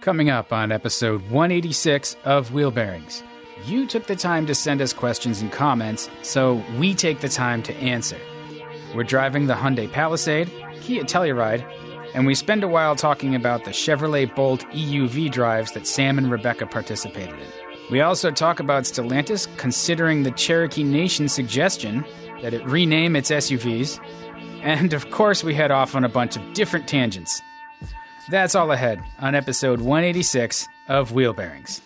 Coming up on episode 186 of Wheel Bearings, you took the time to send us questions and comments, so we take the time to answer. We're driving the Hyundai Palisade, Kia Telluride, and we spend a while talking about the Chevrolet Bolt EUV drives that Sam and Rebecca participated in. We also talk about Stellantis considering the Cherokee Nation suggestion that it rename its SUVs, and of course, we head off on a bunch of different tangents. That's all ahead on episode 186 of Wheel Bearings.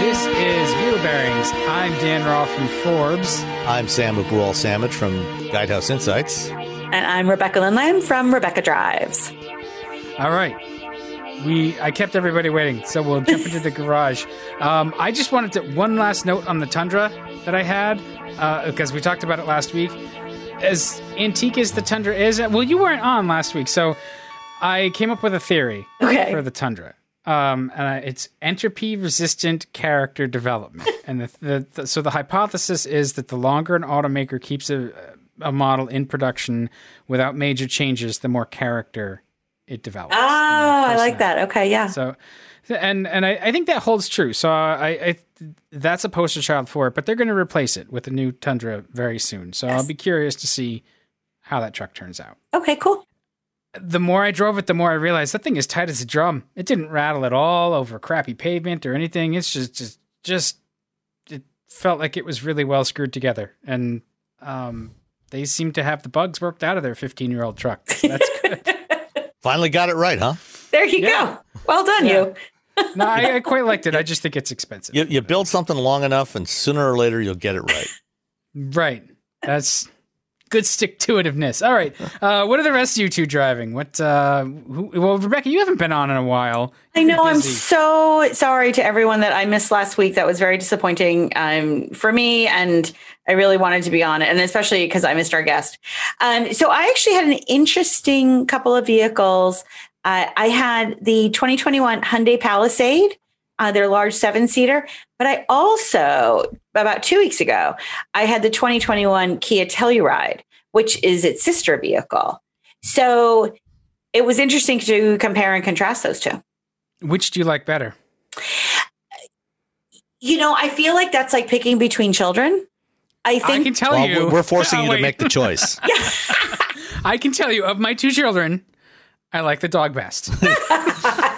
This is Wheel Bearings. I'm Dan Roth from Forbes. I'm Sam Abuelsamid from Guidehouse Insights. And I'm Rebecca Lindland from Rebecca Drives. All right. We I kept everybody waiting, so we'll jump into the garage. Um, I just wanted to one last note on the Tundra that I had because uh, we talked about it last week. As antique as the Tundra is, well, you weren't on last week, so I came up with a theory Okay. for the Tundra. Um, and I, it's entropy resistant character development. and the, the, the, so the hypothesis is that the longer an automaker keeps a, a model in production without major changes, the more character it develops. Oh, I like that. Okay, yeah. So, and and I, I think that holds true. So I, I that's a poster child for it. But they're going to replace it with a new Tundra very soon. So I'll be curious to see how that truck turns out. Okay, cool. The more I drove it, the more I realized that thing is tight as a drum. It didn't rattle at all over crappy pavement or anything. It's just just just it felt like it was really well screwed together. And um, they seem to have the bugs worked out of their 15 year old truck. So that's good. Finally got it right, huh? There you Yeah. go. Well done, Yeah. you. no, I, I quite liked it. I just think it's expensive. You, you build something long enough, and sooner or later you'll get it right. Right. That's good stick to itiveness. All right. Uh, what are the rest of you two driving? What? Uh, who, well, Rebecca, you haven't been on in a while. I know. I'm so sorry to everyone that I missed last week. That was very disappointing um, for me, and I really wanted to be on it, and especially because I missed our guest. Um, so I actually had an interesting couple of vehicles. Uh, I had the 2021 Hyundai Palisade, uh, their large seven seater, but I also about two weeks ago I had the 2021 Kia Telluride, which is its sister vehicle. So it was interesting to compare and contrast those two. Which do you like better? You know, I feel like that's like picking between children. I think I can tell Well, you. we're forcing Oh, you to make the choice. I can tell you of my two children, I like the dog best.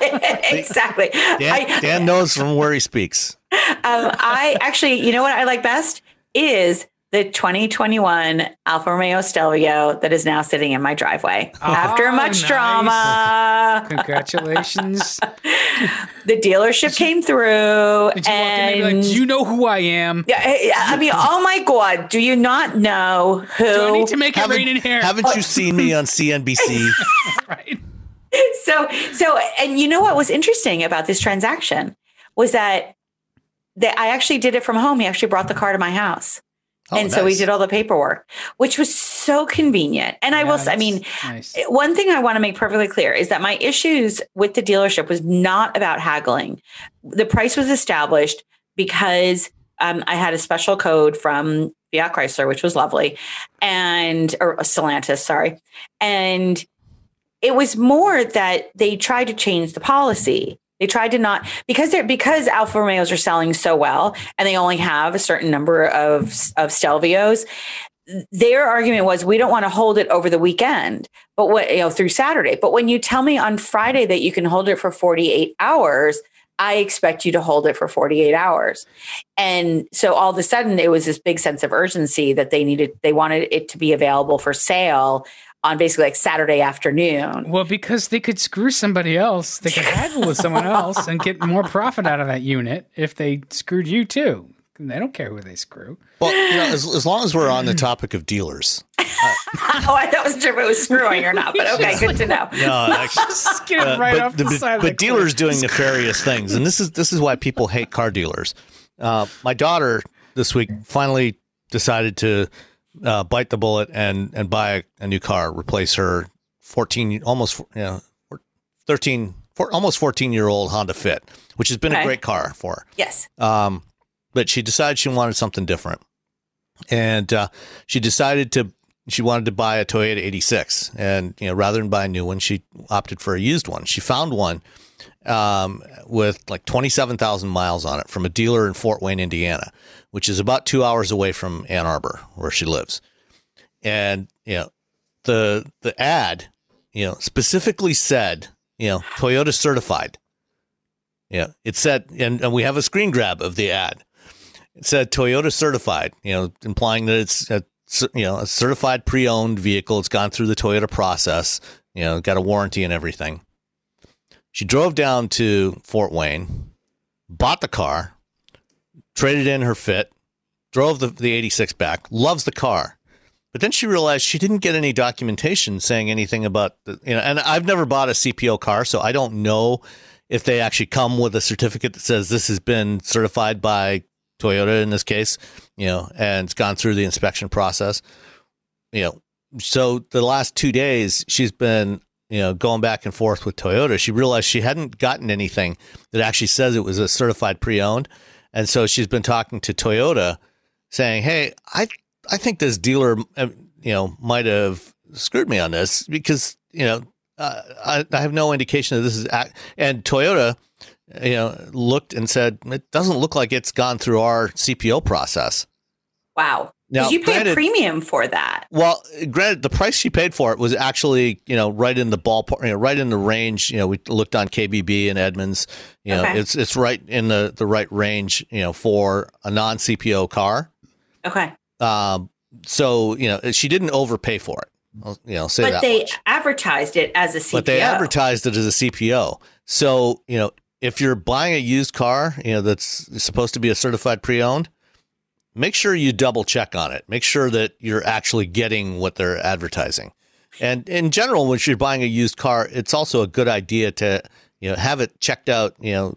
exactly. Dan, I, Dan knows from where he speaks. um, I actually, you know what I like best is the 2021 Alfa Romeo Stelvio that is now sitting in my driveway after Oh, much nice. drama. Congratulations. The dealership came through, Did you walk in and be like, Do you know who I am? Yeah, I I mean, oh my God, do you not know who? Do I need to make it rain in here? haven't you seen me on CNBC? right. so so and you know what was interesting about this transaction was that that I actually did it from home. He actually brought the car to my house. Oh, and so we did all the paperwork, which was so convenient. And I will say, I mean, nice. one thing I want to make perfectly clear is that my issues with the dealership was not about haggling. The price was established because um, I had a special code from Fiat Chrysler, which was lovely, and or Stellantis, sorry, and it was more that they tried to change the policy. They tried to not because they're because Alfa Romeos are selling so well, and they only have a certain number of of Stelvios their argument was we don't want to hold it over the weekend but what you know through saturday but when you tell me on friday that you can hold it for 48 hours i expect you to hold it for 48 hours and so all of a sudden it was this big sense of urgency that they needed they wanted it to be available for sale on basically like saturday afternoon Well, because they could screw somebody else, they could haggle with someone else and get more profit out of that unit if they screwed you too. They don't care who they screw. Well, you know, as, as long as we're on the topic of dealers, oh i thought wasn't sure if it was screwing or not but okay good to know no, actually, Just get it uh, right but, off the, but- side of but the dealers doing nefarious things, and this is this is why people hate car dealers. Uh, my daughter this week finally decided to uh, bite the bullet and and buy a, a new car, replace her fourteen, almost you know, 13, four, almost fourteen year old Honda Fit, which has been a great car for her. yes. Um, but she decided she wanted something different, and uh, she decided to she wanted to buy a Toyota 86, and you know, rather than buy a new one, she opted for a used one. She found one um, with like 27,000 miles on it from a dealer in Fort Wayne, Indiana, which is about two hours away from Ann Arbor, where she lives. And you know, the the ad, you know, specifically said, you know, Toyota certified. Yeah, it said, and, and we have a screen grab of the ad. It said Toyota certified, you know, implying that it's a you know a certified pre-owned vehicle. It's gone through the Toyota process, you know, got a warranty and everything. She drove down to Fort Wayne, bought the car, traded in her fit, drove the, the 86 back, loves the car. But then she realized she didn't get any documentation saying anything about the, you know, and I've never bought a CPO car, so I don't know if they actually come with a certificate that says this has been certified by Toyota in this case, you know, and it's gone through the inspection process. You know, so the last two days she's been, you know, going back and forth with Toyota. She realized she hadn't gotten anything that actually says it was a certified pre-owned. And so she's been talking to Toyota saying, "Hey, I I think this dealer, um, you know, might have screwed me on this because you know uh, I, I, have no indication that this is act- and Toyota, you know, looked and said it doesn't look like it's gone through our CPO process. Wow. Now, you pay a premium for that. Well, granted, the price she paid for it was actually, you know, right in the ballpark, you know, right in the range. You know, we looked on KBB and Edmunds. You know, okay. it's it's right in the the right range, you know, for a non CPO car. Okay. Um, so you know, she didn't overpay for it. I'll, you know, say but that they much. advertised it as a CPO. But they advertised it as a CPO. So you know, if you're buying a used car, you know that's supposed to be a certified pre-owned, make sure you double check on it. Make sure that you're actually getting what they're advertising. And in general, when you're buying a used car, it's also a good idea to you know have it checked out. You know,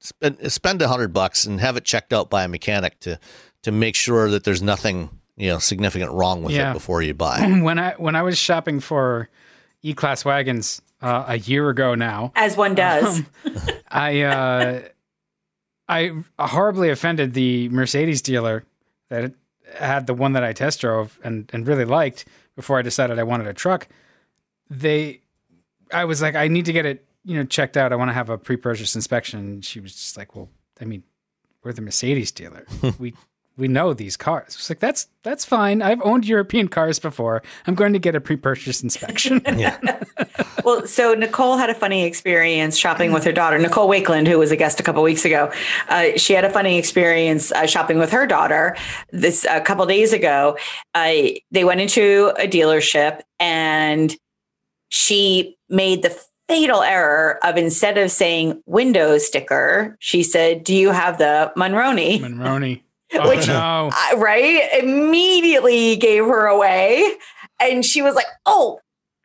spend spend a hundred bucks and have it checked out by a mechanic to to make sure that there's nothing you know significant wrong with yeah. it before you buy. when I when I was shopping for E class wagons uh, a year ago now, as one does, um, I uh, I horribly offended the Mercedes dealer that had the one that I test drove and and really liked before I decided I wanted a truck. They, I was like, I need to get it you know checked out. I want to have a pre-purchase inspection. And she was just like, well, I mean, we're the Mercedes dealer. we we know these cars. It's like that's that's fine. I've owned European cars before. I'm going to get a pre-purchase inspection. yeah. well, so Nicole had a funny experience shopping with her daughter, Nicole Wakelin, who was a guest a couple weeks ago. Uh, she had a funny experience uh, shopping with her daughter this a couple days ago. Uh, they went into a dealership and she made the fatal error of instead of saying window sticker, she said, "Do you have the Monroney?" Monroney. Oh, which no. right immediately gave her away and she was like oh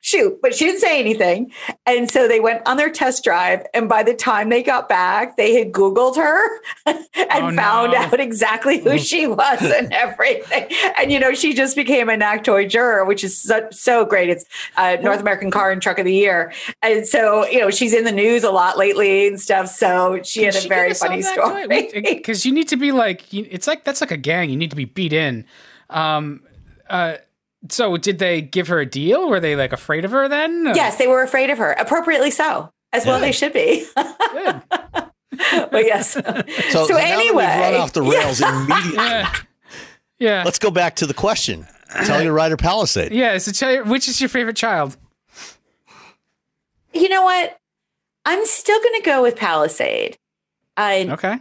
shoot, but she didn't say anything. And so they went on their test drive. And by the time they got back, they had Googled her and oh, found no. out exactly who she was and everything. And, you know, she just became a NACTOY juror, which is so, so great. It's uh, North American Car and Truck of the Year. And so, you know, she's in the news a lot lately and stuff. So she Can had a very funny story. Because you need to be like, it's like, that's like a gang. You need to be beat in. Um, uh, so, did they give her a deal? Were they like afraid of her then? Yes, they were afraid of her, appropriately so, as well they should be. Good. but yes. So, so, so anyway, run off the rails yeah. immediately. Yeah. yeah. Let's go back to the question. Telluride Palisade. Yeah. So, tell you, which is your favorite child? You know what? I'm still going to go with Palisade. I, okay.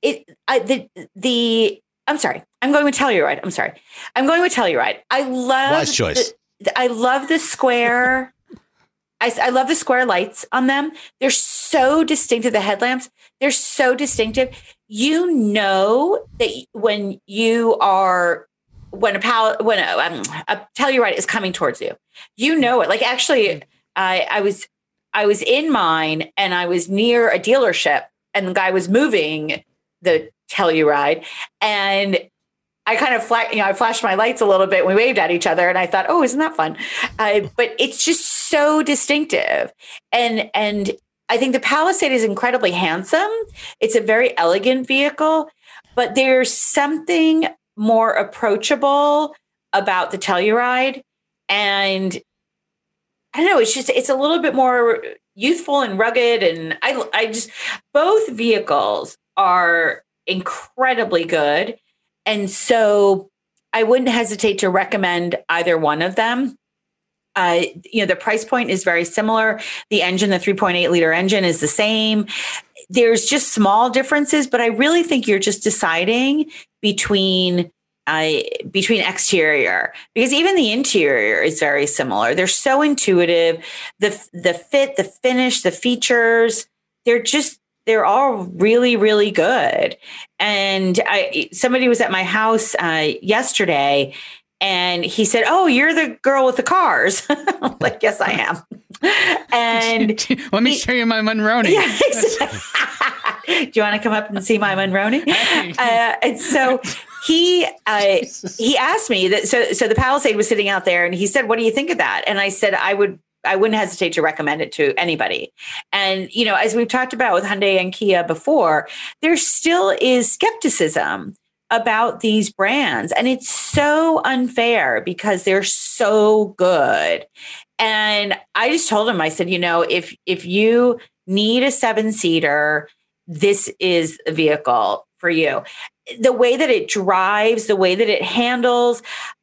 It I, the the I'm sorry. I'm going with Telluride. I'm sorry. I'm going with Telluride. I love wise choice. The, I love the square. I, I love the square lights on them. They're so distinctive. The headlamps, they're so distinctive. You know that when you are when a pal when a, um, a Telluride is coming towards you, you know it. Like actually, I I was I was in mine and I was near a dealership and the guy was moving the Telluride. And I kind of flat, you know, I flashed my lights a little bit. We waved at each other, and I thought, "Oh, isn't that fun?" Uh, but it's just so distinctive, and and I think the Palisade is incredibly handsome. It's a very elegant vehicle, but there's something more approachable about the Telluride, and I don't know. It's just it's a little bit more youthful and rugged, and I I just both vehicles are incredibly good, and so I wouldn't hesitate to recommend either one of them. Uh, you know, the price point is very similar. The engine, the 3.8 liter engine, is the same. There's just small differences, but I really think you're just deciding between uh, between exterior because even the interior is very similar. They're so intuitive. The the fit, the finish, the features, they're just they're all really really good. And I somebody was at my house uh, yesterday and he said, "Oh, you're the girl with the cars." like, yes, I am. and let me he, show you my Monroney. Yeah, Do you want to come up and see my Monroney? Uh, and so he uh, he asked me that. So so the Palisade was sitting out there, and he said, "What do you think of that?" And I said, "I would." I wouldn't hesitate to recommend it to anybody. And, you know, as we've talked about with Hyundai and Kia before, there still is skepticism about these brands. And it's so unfair because they're so good. And I just told him, I said, you know, if if you need a seven seater, this is a vehicle for you. The way that it drives, the way that it handles,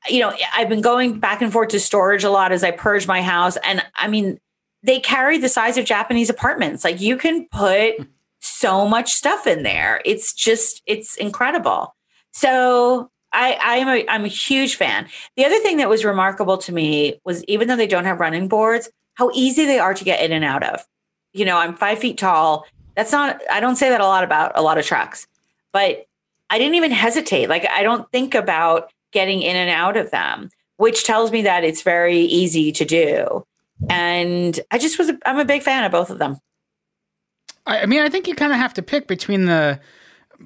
you know, I've been going back and forth to storage a lot as I purge my house. And I mean, they carry the size of Japanese apartments. Like you can put hmm. so much stuff in there. It's just, it's incredible. So I, I'm a I'm a huge fan. The other thing that was remarkable to me was even though they don't have running boards, how easy they are to get in and out of. You know, I'm five feet tall. That's not I don't say that a lot about a lot of trucks, but I didn't even hesitate. Like I don't think about getting in and out of them, which tells me that it's very easy to do. And I just was I'm a big fan of both of them. I, I mean, I think you kind of have to pick between the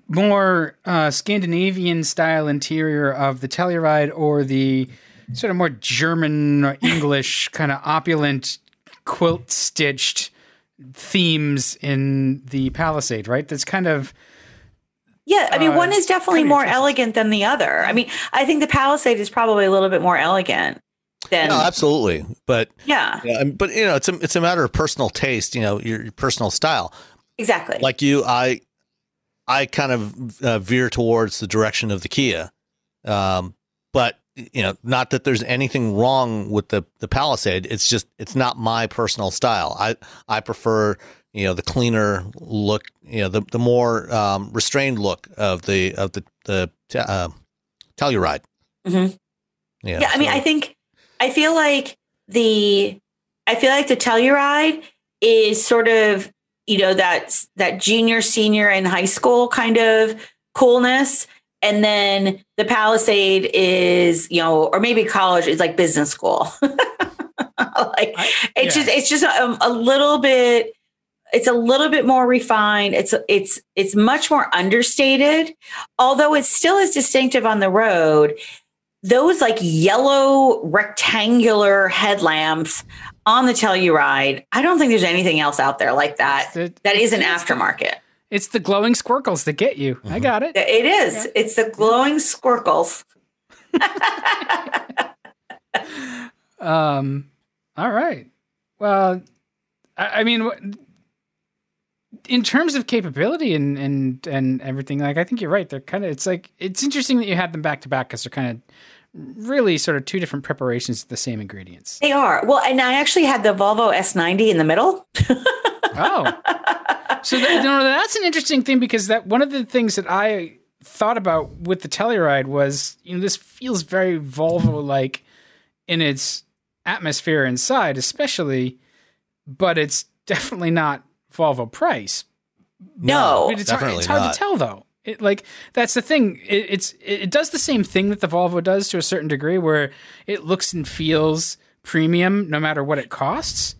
more uh, Scandinavian style interior of the Telluride or the sort of more German or English kind of opulent quilt stitched themes in the Palisade, right? That's kind of yeah, I mean, uh, one is definitely more elegant than the other. I mean, I think the Palisade is probably a little bit more elegant than. No, absolutely, but yeah, yeah but you know, it's a it's a matter of personal taste. You know, your, your personal style. Exactly. Like you, I I kind of uh, veer towards the direction of the Kia. Um, but you know, not that there's anything wrong with the the Palisade. It's just it's not my personal style. I I prefer you know the cleaner look, you know the the more um, restrained look of the of the the uh, Telluride. Mm-hmm. Yeah, yeah. I mean, I think I feel like the I feel like the Telluride is sort of you know that that junior senior in high school kind of coolness and then the palisade is you know or maybe college is like business school like it's yeah. just it's just a, a, little bit it's a little bit more refined it's it's it's much more understated although it still is distinctive on the road those like yellow rectangular headlamps on the Telluride. I don't think there's anything else out there like that the, that isn't aftermarket. It's the glowing squircles that get you. Mm-hmm. I got it. It is. Yeah. It's the glowing squircles. um. All right. Well, I, I mean, in terms of capability and and and everything, like I think you're right. They're kind of. It's like it's interesting that you had them back to back because they're kind of really sort of two different preparations of the same ingredients. They are. Well, and I actually had the Volvo S90 in the middle. oh. So that, you know, that's an interesting thing because that one of the things that I thought about with the Telluride was, you know, this feels very Volvo like in its atmosphere inside, especially, but it's definitely not Volvo price. No, mean, it's, hard, it's hard to tell though. It, like that's the thing. It, it's it does the same thing that the Volvo does to a certain degree, where it looks and feels premium no matter what it costs.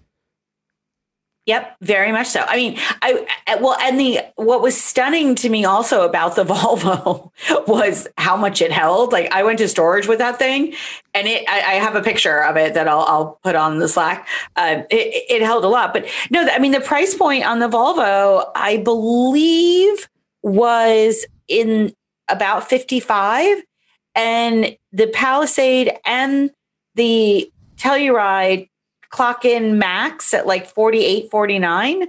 Yep, very much so. I mean, I well, and the what was stunning to me also about the Volvo was how much it held. Like I went to storage with that thing, and it. I, I have a picture of it that I'll, I'll put on the Slack. Uh, it, it held a lot, but no, I mean the price point on the Volvo, I believe was in about 55 and the Palisade and the Telluride clock in max at like 48, 49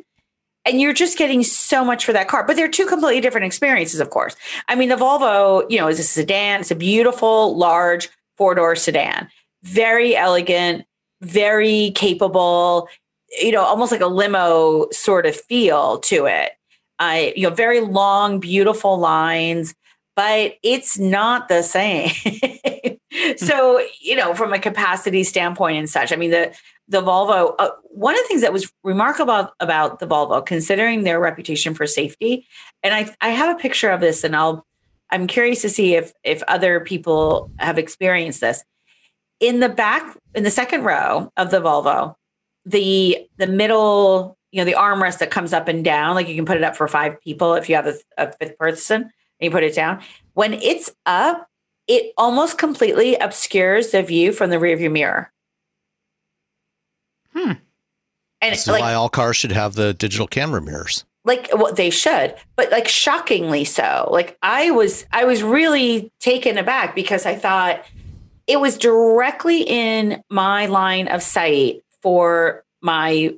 and you're just getting so much for that car. But they're two completely different experiences, of course. I mean, the Volvo, you know, is a sedan. It's a beautiful, large four door sedan, very elegant, very capable. You know, almost like a limo sort of feel to it. Uh, you know, very long, beautiful lines, but it's not the same. so, you know, from a capacity standpoint and such, I mean, the the Volvo, uh, one of the things that was remarkable about, the Volvo, considering their reputation for safety, and I, I have a picture of this, and I'll, I'm curious to see if if other people have experienced this. In the back, in the second row of the Volvo, the the middle, you know, the armrest that comes up and down, like you can put it up for five people if you have a, a fifth person, and you put it down. When it's up, it almost completely obscures the view from the rearview mirror. Hmm. And This is like, why all cars should have the digital camera mirrors. like well, they should, but like shockingly so. Like I was, I was really taken aback because I thought it was directly in my line of sight for my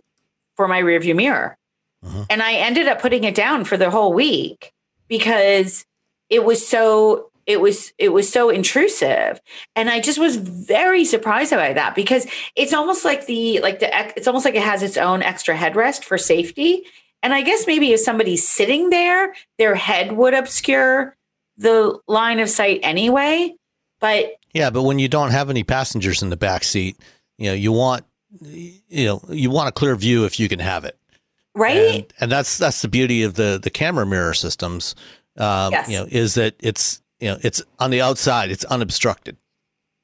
for my rearview mirror, Mhm. and I ended up putting it down for the whole week because it was so it was it was so intrusive and i just was very surprised about that because it's almost like the like the it's almost like it has its own extra headrest for safety and i guess maybe if somebody's sitting there their head would obscure the line of sight anyway but Yeah, but when you don't have any passengers in the back seat, you know, you want you know, you want a clear view if you can have it. right And, and that's that's the beauty of the the camera mirror systems. Um, Yes. you know, is that it's you know, it's on the outside, it's unobstructed.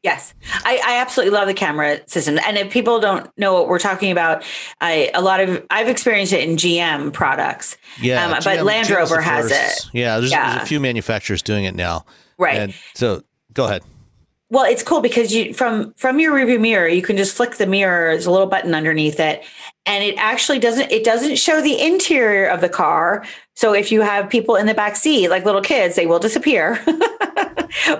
Yes, I, I absolutely love the camera system. And if people don't know what we're talking about, I a lot of I've experienced it in GM products. Yeah, Um, but Land GM's Rover has it. Yeah, there's, Yeah. there's a few manufacturers doing it now. Right. And so go ahead. Well, it's cool because you from from your rearview mirror, you can just flick the mirror. There's a little button underneath it, and it actually doesn't it doesn't show the interior of the car. So if you have people in the back seat, like little kids, they will disappear.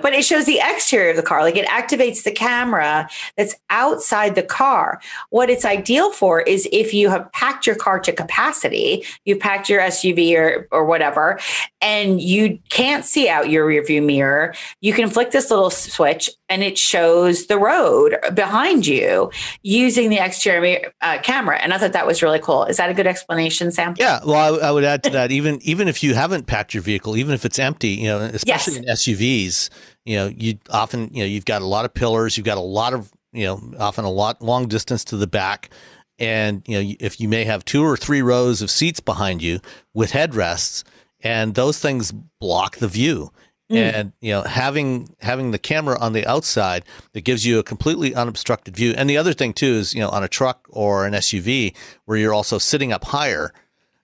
but it shows the exterior of the car, like it activates the camera that's outside the car. What it's ideal for is if you have packed your car to capacity, you've packed your SUV or or whatever, and you can't see out your rearview mirror, you can flick this little switch and it shows the road behind you using the exterior uh, camera. And I thought that was really cool. Is that a good explanation, Sam? Yeah, well, I, I would add to that even even if you haven't packed your vehicle, even if it's empty, you know, especially in SUVs, you know, you often you know you've got a lot of pillars, you've got a lot of you know often a lot long distance to the back, and you know if you may have two or three rows of seats behind you with headrests, and those things block the view. Mm. And you know, having having the camera on the outside that gives you a completely unobstructed view. And the other thing too is, you know, on a truck or an SUV where you're also sitting up higher,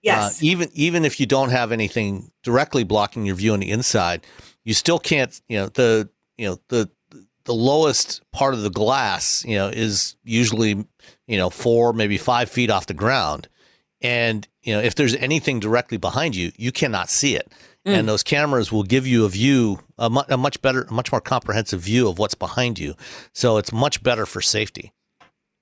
Yes. uh, even even if you don't have anything directly blocking your view on the inside, you still can't. You know the you know the the lowest part of the glass, you know, is usually you know four maybe five feet off the ground, and you know if there's anything directly behind you, you cannot see it. Mm. And those cameras will give you a view, a, mu- a much better, a much more comprehensive view of what's behind you. So it's much better for safety.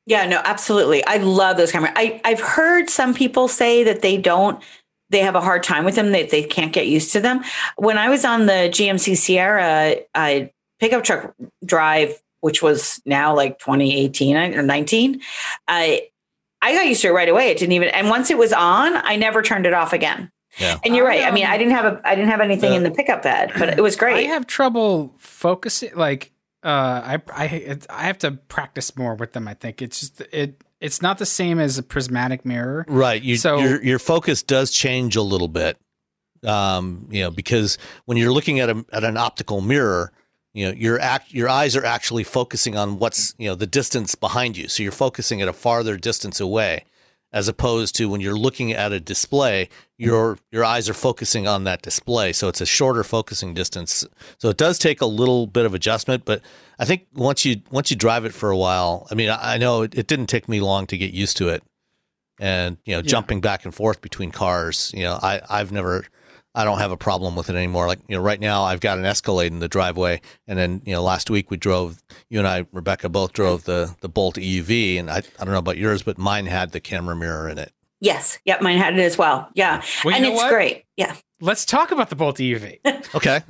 Yeah, no, absolutely. I love those cameras. I, I've heard some people say that they don't, they have a hard time with them, that they can't get used to them. When I was on the GMC Sierra uh, pickup truck drive, which was now like 2018 or 19, I, I got used to it right away. It didn't even, and once it was on, I never turned it off again. Yeah. And you're I, right. I mean, um, I didn't have a, I didn't have anything the- in the pickup bed, but it was great. I have trouble focusing. Like, uh, I I it, I have to practice more with them. I think it's just it. It's not the same as a prismatic mirror. Right. You, So- your your focus does change a little bit. Um, you know, because when you're looking at a at an optical mirror, you know, your act your eyes are actually focusing on what's, you know, the distance behind you. So you're focusing at a farther distance away as opposed to when you're looking at a display, your your eyes are focusing on that display. So it's a shorter focusing distance. So it does take a little bit of adjustment, but I think once you once you drive it for a while, I mean, I, know it, it didn't take me long to get used to it and you know Yeah. jumping back and forth between cars you know i i've never I don't have a problem with it anymore. Like, you know, right now I've got an Escalade in the driveway. And then, you know, last week we drove, you and I, Rebecca, both drove the, the Bolt EUV. And I, I don't know about yours, but mine had the camera mirror in it. Yes. Yep. Mine had it as well. Yeah. Well, and it's what? great. Yeah. Let's talk about the Bolt EUV. Okay.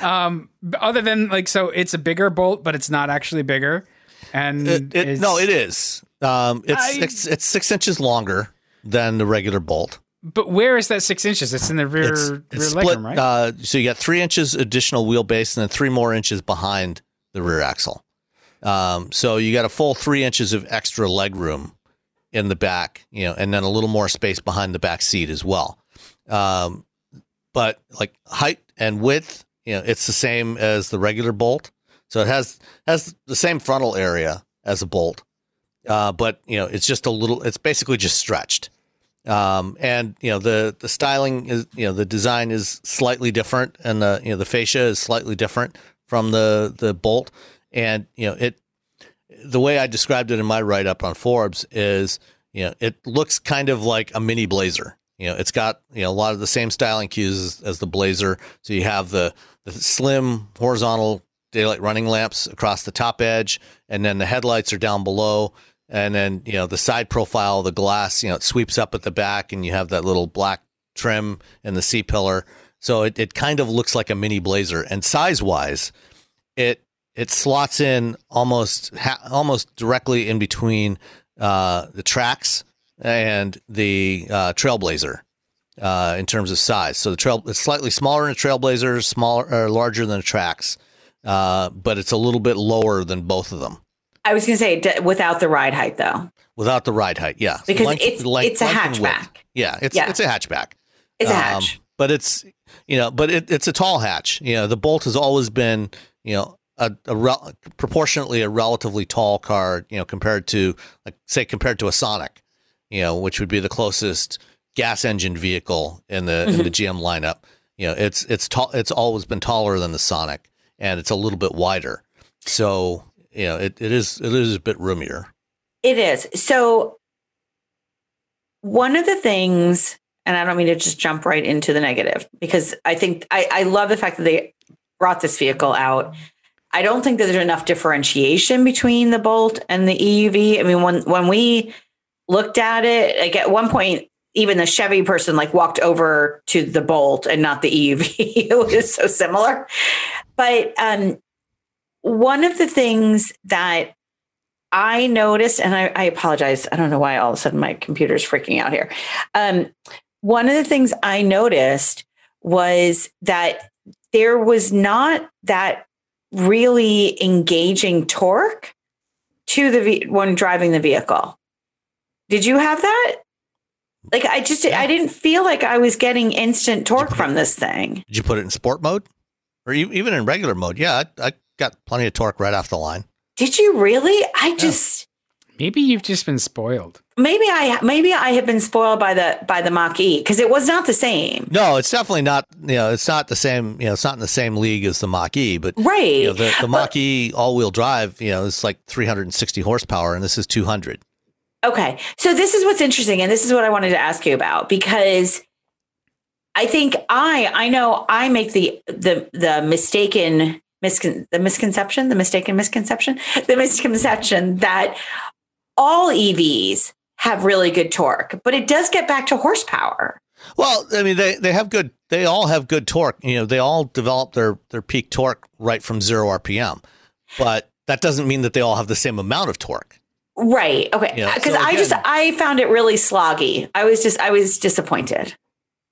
um, other than like, so it's a bigger bolt, but it's not actually bigger. And It, it, it's- no, it is. Um, it's, I- it's, it's six inches longer than the regular Bolt. But where is that six inches? It's in the rear It's, rear it's split. room, right? Uh, so you got three inches additional wheelbase and then three more inches behind the rear axle. Um, so you got a full three inches of extra leg room in the back, you know, and then a little more space behind the back seat as well. Um, but like height and width, you know, it's the same as the regular Bolt. So it has has the same frontal area as a Bolt, uh, but you know, it's just a little. It's basically just stretched. Um, and you know the the styling is you know the design is slightly different, and the you know the fascia is slightly different from the the Bolt, and you know it. The way I described it in my write up on Forbes is you know it looks kind of like a mini Blazer. You know, it's got you know a lot of the same styling cues as, as the Blazer. So you have the the slim horizontal daylight running lamps across the top edge, and then the headlights are down below. And then, you know, the side profile, the glass, you know, it sweeps up at the back and you have that little black trim in the C pillar. So it, it kind of looks like a mini blazer. And size wise, it it slots in almost ha- almost directly in between uh, the Trax and the uh, Trailblazer uh, in terms of size. So the trail it's slightly smaller than a Trailblazer, smaller or larger than the Trax, uh, but it's a little bit lower than both of them. I was going to say d- without the ride height though, Without the ride height, yeah, because Length- it's length- it's a length and width. hatchback. Yeah, it's Yeah. it's a hatchback. It's a Um, hatch. but it's you know, but it, it's a tall hatch. You know, the Bolt has always been you know a, a rel- proportionately a relatively tall car. You know, compared to like say compared to a Sonic, you know, which would be the closest gas engine vehicle in the in the GM lineup. You know, it's it's tall. It's always been taller than the Sonic, and it's a little bit wider. So you know, it, it is it is a bit roomier. It is. So one of the things, and I don't mean to just jump right into the negative because I think I, I love the fact that they brought this vehicle out. I don't think that there's enough differentiation between the Bolt and the EUV. I mean, when when we looked at it, like at one point, even the Chevy person like walked over to the Bolt and not the EUV. it was so similar. But um, one of the things that I noticed, and I, I apologize. I don't know why all of a sudden my computer's freaking out here. Um, one of the things I noticed was that there was not that really engaging torque to the ve- when driving the vehicle. Did you have that? Like I just I didn't feel like I was getting instant torque from this thing. Did you put it in sport mode, or even in regular mode? Yeah, I, I got plenty of torque right off the line. Did you really? I just Maybe you've just been spoiled. maybe I maybe I have been spoiled by the by the Mach E because it was not the same. No, it's definitely not. You know, it's not the same. You know, it's not in the same league as the Mach E, but Right. you know, the, the Mach E all-wheel drive. You know, it's like 360 horsepower, and this is 200. Okay. So this is what's interesting and this is what I wanted to ask you about because I think I I know I make the the the mistaken miscon the misconception, the mistaken misconception, the misconception that all EVs have really good torque, but it does get back to horsepower. Well, I mean, they they have good. They all have good torque. You know, they all develop their their peak torque right from zero RPM, but that doesn't mean that they all have the same amount of torque. Right. Okay. Yeah, uh, Because so I just I found it really sloggy. I was just I was disappointed.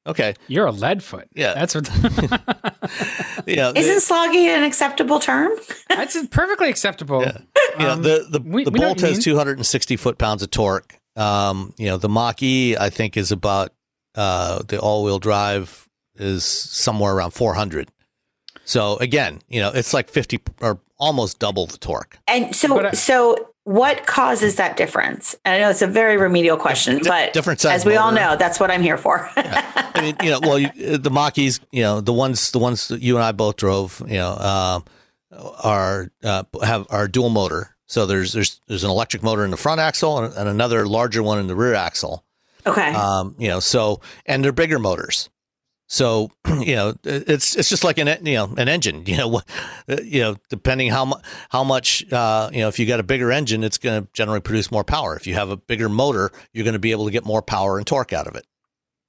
Okay, You're a lead foot. Yeah. That's what you know, Isn't sloggy an acceptable term? that's perfectly acceptable. Yeah. you know, Um, the the, we- the we Bolt has 260 foot pounds of torque. Um, you know, the Mach E I think is about uh, the all wheel drive is somewhere around 400. So again, you know, it's like 50 or almost double the torque. And so, I- so what causes that difference? And I know it's a very remedial question, Di- but different size as we all know, that's what I'm here for. I mean, you know, well, you, uh, the Mach-E's, you know, the ones, the ones that you and I both drove, you know, um, are uh, have are dual motor. So there's there's there's an electric motor in the front axle and, and another larger one in the rear axle. okay. Um, you know, so and they're bigger motors. So you know, it's it's just like an you know an engine. You know, you know, depending how much how much uh, you know, if you got a bigger engine, it's going to generally produce more power. If you have a bigger motor, you're going to be able to get more power and torque out of it.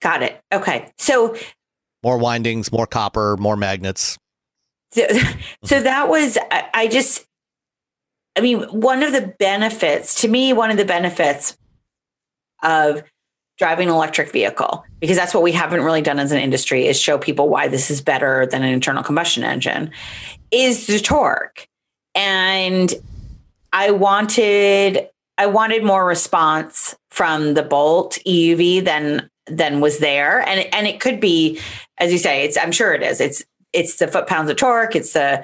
Got it. Okay, so more windings, more copper, more magnets. So, so that was I, I just, I mean, one of the benefits to me, one of the benefits of driving an electric vehicle because that's what we haven't really done as an industry is show people why this is better than an internal combustion engine is the torque. And i wanted i wanted more response from the bolt euv than than was there. And and it could be as you say it's i'm sure it is. It's it's the foot pounds of torque. It's the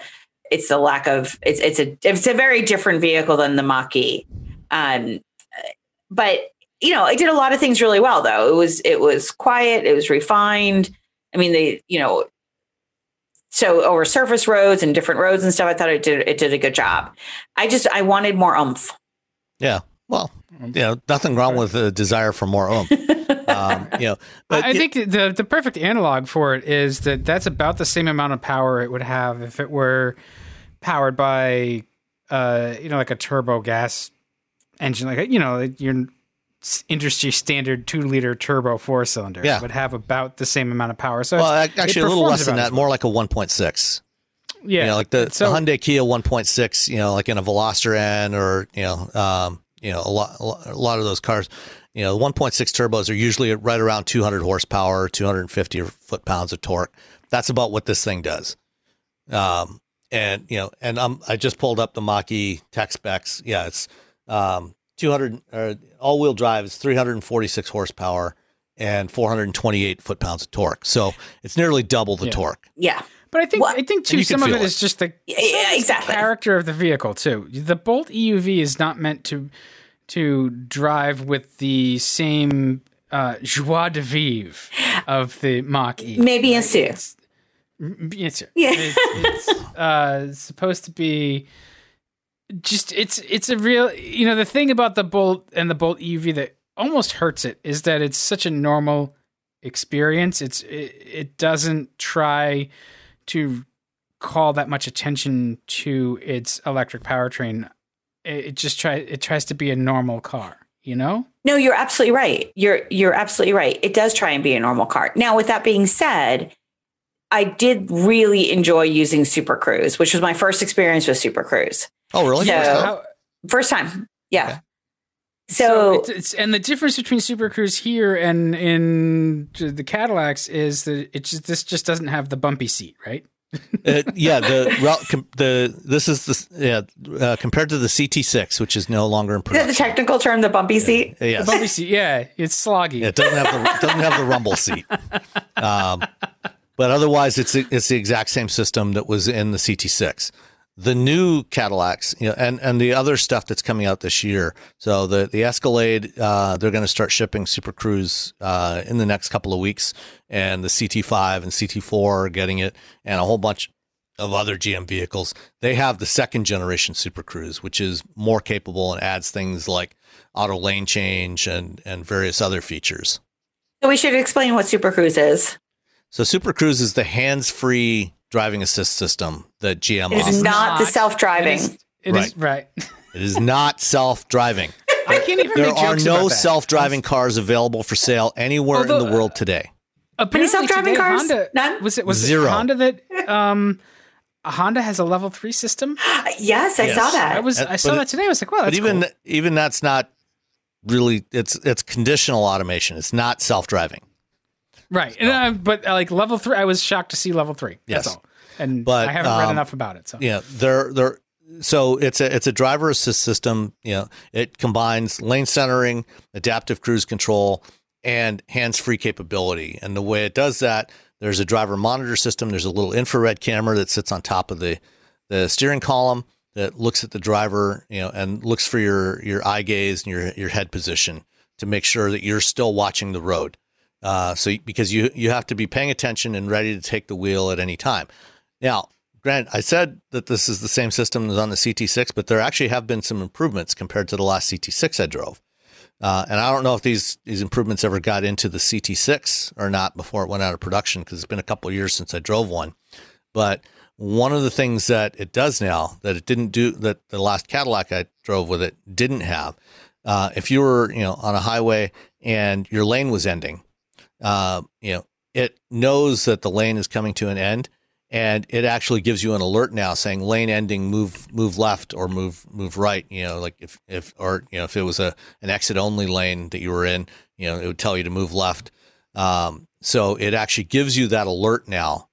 it's the lack of it's it's a it's a very different vehicle than the mach-e um but you know, it did a lot of things really well though. It was it was quiet, it was refined. I mean, they, you know, so over surface roads and different roads and stuff, I thought it did it did a good job. I just I wanted more oomph. Yeah. Well, you know, nothing wrong with a desire for more oomph. um, you know, but I it, think the the perfect analog for it is that that's about the same amount of power it would have if it were powered by, uh, you know, like a turbo gas engine, like you know, you're industry standard two liter turbo four cylinder yeah. would have about the same amount of power. So well, actually a little less than that, more like a 1.6. Yeah, you know, like the, so, the Hyundai Kia 1.6. You know, like in a Veloster N or you know, um, you know, a lot, a lot of those cars. You know, the 1.6 turbos are usually right around 200 horsepower, 250 foot pounds of torque. That's about what this thing does. Um, and you know, and I'm I just pulled up the Mach-E tech specs. Yeah, it's um, 200 uh, all wheel drive is 346 horsepower and 428 foot pounds of torque. So it's nearly double the yeah. torque. Yeah. But I think well, I think too some of it, it, is just the, yeah, exactly. the character of the vehicle too. The Bolt EUV is not meant to to drive with the same uh, joie de vivre of the Mach E. Maybe in a It's, it's, yeah. it's, it's uh, supposed to be just it's it's a real you know the thing about the bolt and the bolt EV that almost hurts it is that it's such a normal experience. It's it, it doesn't try to call that much attention to its electric powertrain. It, it just try it tries to be a normal car, you know? No, you're absolutely right. You're you're absolutely right. It does try and be a normal car. Now, with that being said, I did really enjoy using Super Cruise, which was my first experience with Super Cruise. Oh, really? So, first time. First time. Yeah. Okay. So, so it's, it's, and the difference between Super Cruise here and in the Cadillacs is that it just this just doesn't have the bumpy seat, right? uh, yeah, the the this is the yeah uh, compared to the CT6, which is no longer in production. the technical term, the bumpy seat. Yeah. Yes. The bumpy seat. Yeah, it's sloggy. Yeah, it doesn't have the doesn't have the rumble seat. Um, but otherwise, it's it's the exact same system that was in the CT6 the new Cadillacs, you know, and, and the other stuff that's coming out this year. So the the Escalade, uh, they're going to start shipping Super Cruise uh, in the next couple of weeks, and the CT5 and CT4 are getting it, and a whole bunch of other GM vehicles. They have the second generation Super Cruise, which is more capable and adds things like auto lane change and and various other features. So we should explain what Super Cruise is. So Super Cruise is the hands-free driving assist system that GM it offers. is not the self-driving. It is, it right. Is, right. it is not self-driving. I can't even there are no self-driving cars available for sale anywhere Although, in the world today. Any self-driving cars? Honda, None. Was it was zero? It Honda that um, Honda has a level three system. yes, I yes. saw that. I was I saw that today. I was like, wow, but even cool. even that's not really. It's it's conditional automation. It's not self-driving. Right. And, uh, but uh, like level three, I was shocked to see level three. Yes. That's all. And but, I haven't um, read enough about it. So yeah, they're they're so it's a it's a driver assist system. You know, it combines lane centering, adaptive cruise control, and hands free capability. And the way it does that, there's a driver monitor system. There's a little infrared camera that sits on top of the the steering column that looks at the driver, you know, and looks for your your eye gaze and your your head position to make sure that you're still watching the road. Uh, so because you you have to be paying attention and ready to take the wheel at any time. Now, Grant, I said that this is the same system as on the CT6, but there actually have been some improvements compared to the last CT6 I drove. Uh, and I don't know if these these improvements ever got into the CT6 or not before it went out of production because it's been a couple years since I drove one. But one of the things that it does now that it didn't do that the last Cadillac I drove with it didn't have. Uh, if you were you know on a highway and your lane was ending, uh, you know it knows that the lane is coming to an end and it actually gives you an alert now saying lane ending move move left or move move right you know like if if or you know if it was a an exit only lane that you were in you know it would tell you to move left um, so it actually gives you that alert now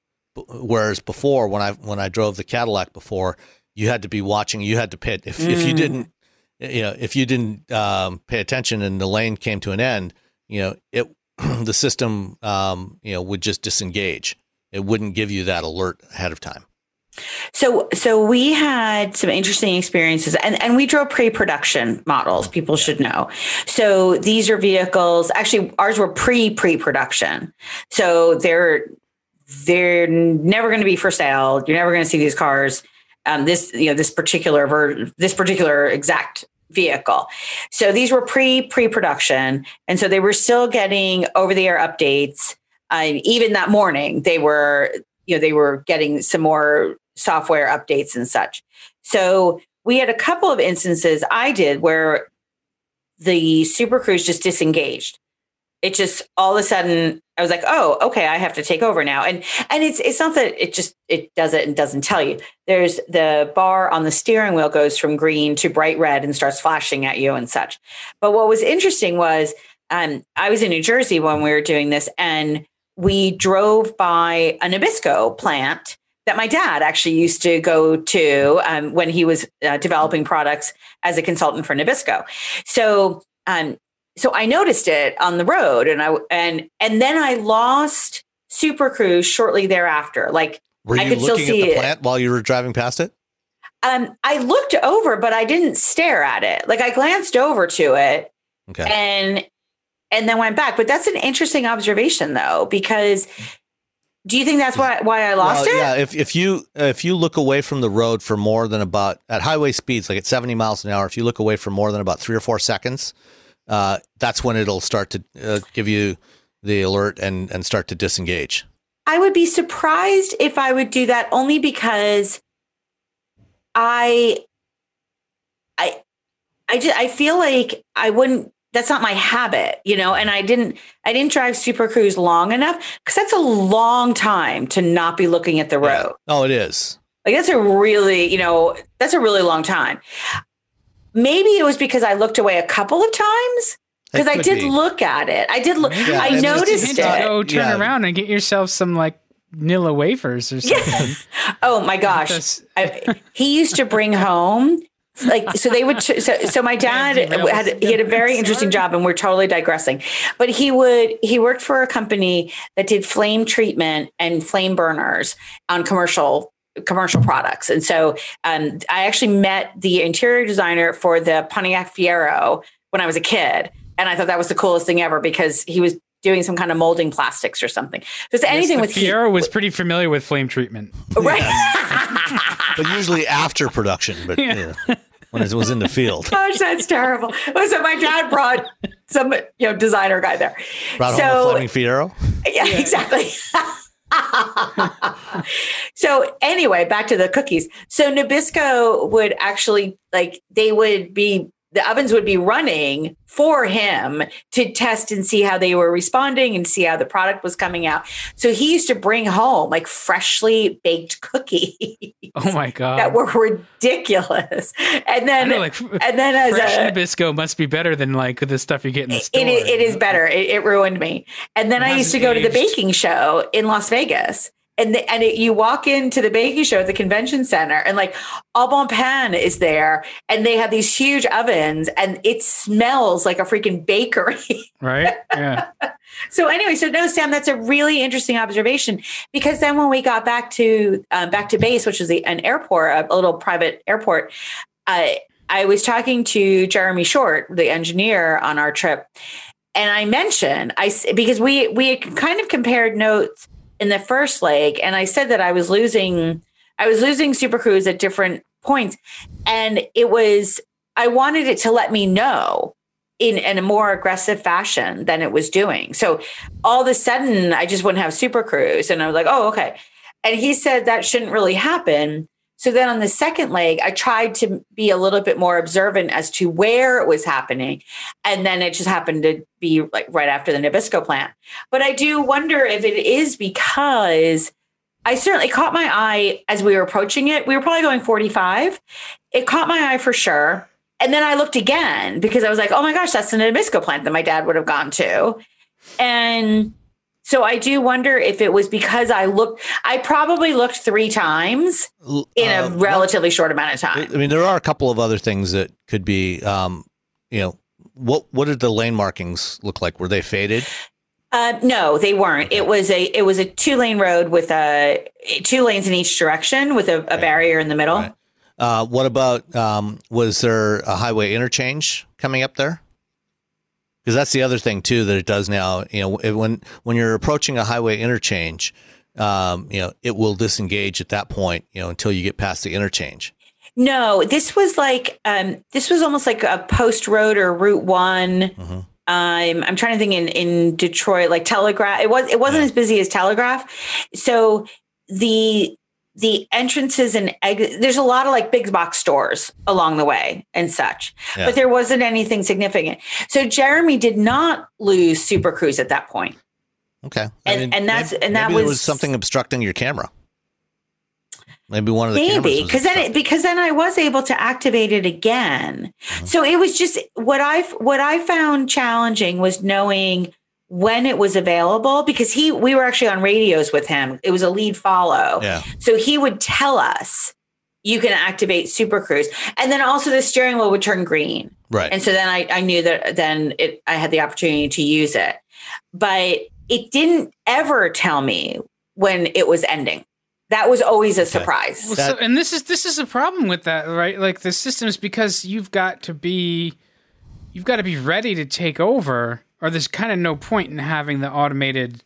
whereas before when i when i drove the cadillac before you had to be watching you had to pay if, mm. if you mm. didn't you know if you didn't um, pay attention and the lane came to an end you know it the system um, you know would just disengage it wouldn't give you that alert ahead of time. So, so we had some interesting experiences, and and we drove pre-production models. People should know. So these are vehicles. Actually, ours were pre pre-production. So they're they're never going to be for sale. You're never going to see these cars. Um, this you know this particular ver- this particular exact vehicle. So these were pre pre production, and so they were still getting over the air updates. Um, even that morning they were you know they were getting some more software updates and such. So we had a couple of instances i did where the super cruise just disengaged. It just all of a sudden i was like oh okay i have to take over now. And and it's it's not that it just it does it and doesn't tell you. There's the bar on the steering wheel goes from green to bright red and starts flashing at you and such. But what was interesting was um, i was in new jersey when we were doing this and we drove by a Nabisco plant that my dad actually used to go to um, when he was uh, developing products as a consultant for Nabisco. So, um, so I noticed it on the road, and I and and then I lost Super Cruise shortly thereafter. Like were you I could looking still see at the it. plant while you were driving past it? Um, I looked over, but I didn't stare at it. Like I glanced over to it, okay. and and then went back. But that's an interesting observation, though, because do you think that's why why I lost well, it? Yeah, if if you if you look away from the road for more than about at highway speeds, like at seventy miles an hour, if you look away for more than about three or four seconds, uh, that's when it'll start to uh, give you the alert and and start to disengage. I would be surprised if I would do that only because I I I just I feel like I wouldn't that's not my habit, you know, and I didn't I didn't drive Super Cruise long enough because that's a long time to not be looking at the road. Yeah. Oh, it is. Like that's a really, you know, that's a really long time. Maybe it was because I looked away a couple of times because I did be. look at it. I did look. Yeah, I noticed it. Go turn yeah. around and get yourself some like Nilla wafers or something. oh my gosh! I, he used to bring home like so they would so, so my dad had he had a very interesting job and we're totally digressing but he would he worked for a company that did flame treatment and flame burners on commercial commercial products and so um, i actually met the interior designer for the pontiac fiero when i was a kid and i thought that was the coolest thing ever because he was doing some kind of molding plastics or something. Just anything yes, with Fiero heat. was pretty familiar with flame treatment, right? but usually after production. But yeah. yeah when it was in the field. Gosh, that's terrible. So my dad brought some, you know, designer guy there. Brought so, home a Fleming Fiero. Yeah, yeah. exactly. so anyway, back to the cookies. So Nabisco would actually like they would be the ovens would be running for him to test and see how they were responding and see how the product was coming out. So he used to bring home like freshly baked cookies. Oh my god, that were ridiculous. And then, know, like, and then as fresh a, Nabisco must be better than like the stuff you get in the store. It, it, it is better. It, it, ruined me. And then it I used to go aged. to the baking show in Las Vegas and the, and it, you walk into the baking show at the convention center and like Au Bon Pain is there and they have these huge ovens and it smells like a freaking bakery. Right. Yeah. so anyway, so no, Sam, that's a really interesting observation because then when we got back to um, back to base, which is the, an airport, a little private airport, uh, I was talking to Jeremy Short, the engineer on our trip, and I mentioned I because we we kind of compared notes in the first leg and I said that I was losing I was losing Super Cruise at different points and it was I wanted it to let me know in, in a more aggressive fashion than it was doing. So all of a sudden, I just wouldn't have Super Cruise. And I was like, oh, okay. And he said that shouldn't really happen. So then on the second leg, I tried to be a little bit more observant as to where it was happening. And then it just happened to be like right after the Nabisco plant. But I do wonder if it is because I certainly caught my eye as we were approaching it. We were probably going 45. It caught my eye for sure. And then I looked again because I was like, oh my gosh, that's an Nabisco plant that my dad would have gone to. And so I do wonder if it was because I looked, I probably looked three times in a uh, relatively well, short amount of time. I mean, there are a couple of other things that could be, um, you know, what what did the lane markings look like? Were they faded? Uh, no, they weren't. It was a it was a two lane road with a two lanes in each direction with a, a right. barrier in the middle. Right. Uh, what about um, was there a highway interchange coming up there? Because that's the other thing too that it does now. You know, when when you're approaching a highway interchange, um, you know it will disengage at that point. You know until you get past the interchange. No, this was like um, this was almost like a post road or Route One. Mm-hmm. Um, I'm trying to think in in Detroit, like Telegraph. It was it wasn't yeah. as busy as Telegraph, so the the entrances and exits, there's a lot of like big box stores along the way and such, yeah. but there wasn't anything significant. So Jeremy did not lose Super Cruise at that point. Okay. I and, mean, and that's, maybe, and that was, was, something obstructing your camera. Maybe one of the maybe because then it, because then I was able to activate it again. Mm-hmm. So it was just what I what I found challenging was knowing when it was available because he we were actually on radios with him. It was a lead follow. Yeah. So he would tell us you can activate Super Cruise. And then also the steering wheel would turn green. Right. And so then I, I knew that then it I had the opportunity to use it. But it didn't ever tell me when it was ending. That was always a surprise. Well, so, and this is this is a problem with that, right? Like the systems because you've got to be you've got to be ready to take over or there's kind of no point in having the automated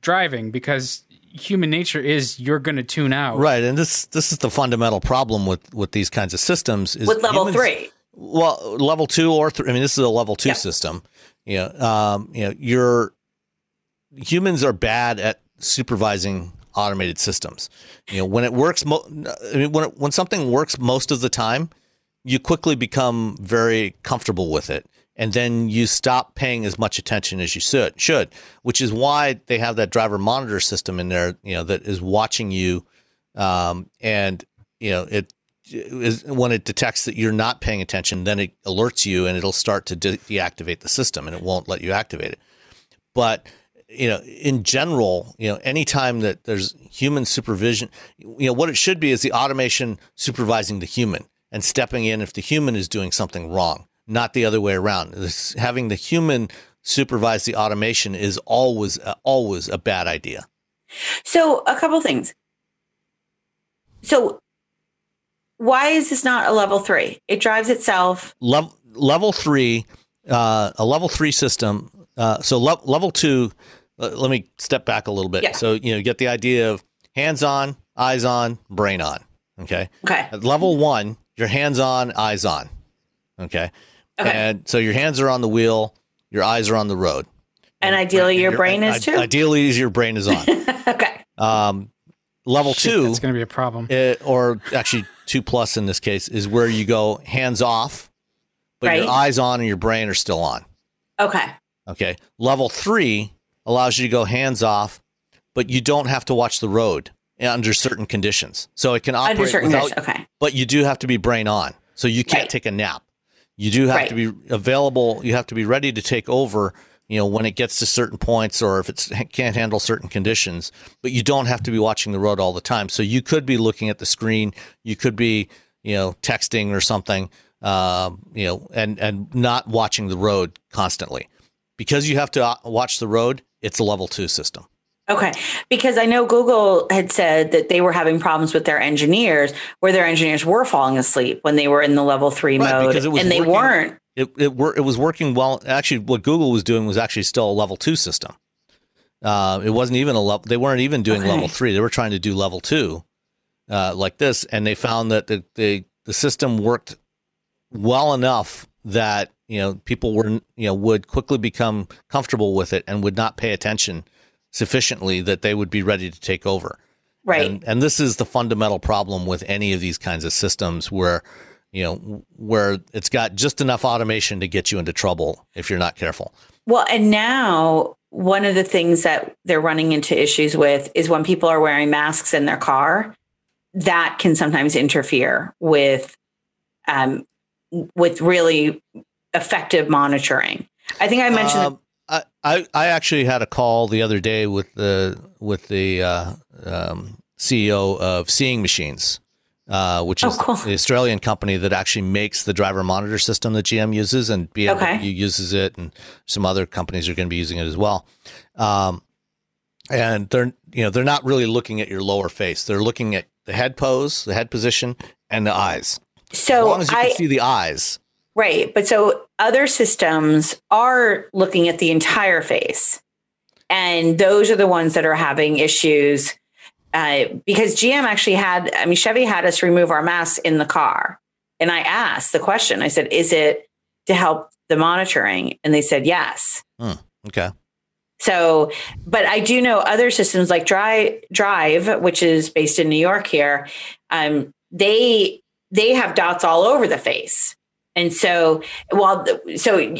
driving because human nature is you're going to tune out. Right, and this this is the fundamental problem with with these kinds of systems is with level humans, three. Well, level two or three. I mean, this is a level two system. You know, um, you know, you're humans are bad at supervising automated systems. You know, when it works, mo- I mean, when it, when something works most of the time, you quickly become very comfortable with it and then you stop paying as much attention as you should, should, which is why they have that driver monitor system in there, you know, that is watching you, um, and you know it is when it detects that you're not paying attention, then it alerts you and it'll start to de- deactivate the system and it won't let you activate it. But you know, in general, you know, anytime that there's human supervision, you know, what it should be is the automation supervising the human and stepping in if the human is doing something wrong not the other way around. This, having the human supervise the automation is always uh, always a bad idea. So, a couple things. So, why is this not a level three? It drives itself. Level level three, uh, a level three system. Uh, so le- level two. Uh, let me step back a little bit. Yeah. So you know, you get the idea of hands on, eyes on, brain on. Okay. Okay. At level one, you're hands on, eyes on. Okay. Okay. And so your hands are on the wheel, your eyes are on the road. And ideally, your, your brain is too. Ideally, your brain is on. okay. Um, level Shit, two. It's going to be a problem. It, or actually, two plus in this case is where you go hands off, but right. your eyes on and your brain are still on. Okay. Okay. Level three allows you to go hands off, but you don't have to watch the road under certain conditions. So it can operate under certain without, conditions. Okay. But you do have to be brain on, so you can't right. take a nap. You do have right. to be available. You have to be ready to take over. You know when it gets to certain points, or if it can't handle certain conditions. But you don't have to be watching the road all the time. So you could be looking at the screen. You could be, you know, texting or something. Uh, you know, and and not watching the road constantly because you have to uh, watch the road. It's a level two system. Okay. Because I know Google had said that they were having problems with their engineers where their engineers were falling asleep when they were in the level three right, mode and working, they weren't. It, it, were, it was working well. Actually, what Google was doing was actually still a level two system. Uh, it wasn't even a level, they weren't even doing okay. level three. They were trying to do level two uh, like this. And they found that the, the, the system worked well enough that you know people were you know would quickly become comfortable with it and would not pay attention sufficiently that they would be ready to take over. Right. And, and this is the fundamental problem with any of these kinds of systems where you know where it's got just enough automation to get you into trouble if you're not careful. Well, and now one of the things that they're running into issues with is when people are wearing masks in their car, that can sometimes interfere with um, with really effective monitoring. I think I mentioned. Um, I, I, actually had a call the other day with the with the uh, um, CEO of Seeing Machines, uh, which oh, is oh, cool. the Australian company that actually makes the driver monitor system that GM uses, and BMW okay. uses it, and some other companies are going to be using it as well. Um, and they're you know they're not really looking at your lower face; they're looking at the head pose, the head position, and the eyes. So as long as you I, can see the eyes, right? But so other systems are looking at the entire face, and those are the ones that are having issues uh, because GM actually had. I mean, Chevy had us remove our masks in the car, and I asked the question. I said, "Is it to help the monitoring?" And they said yes. Hmm, okay. So, but I do know other systems like Drive, Drive, which is based in New York here. Um, they they have dots all over the face, and so while so,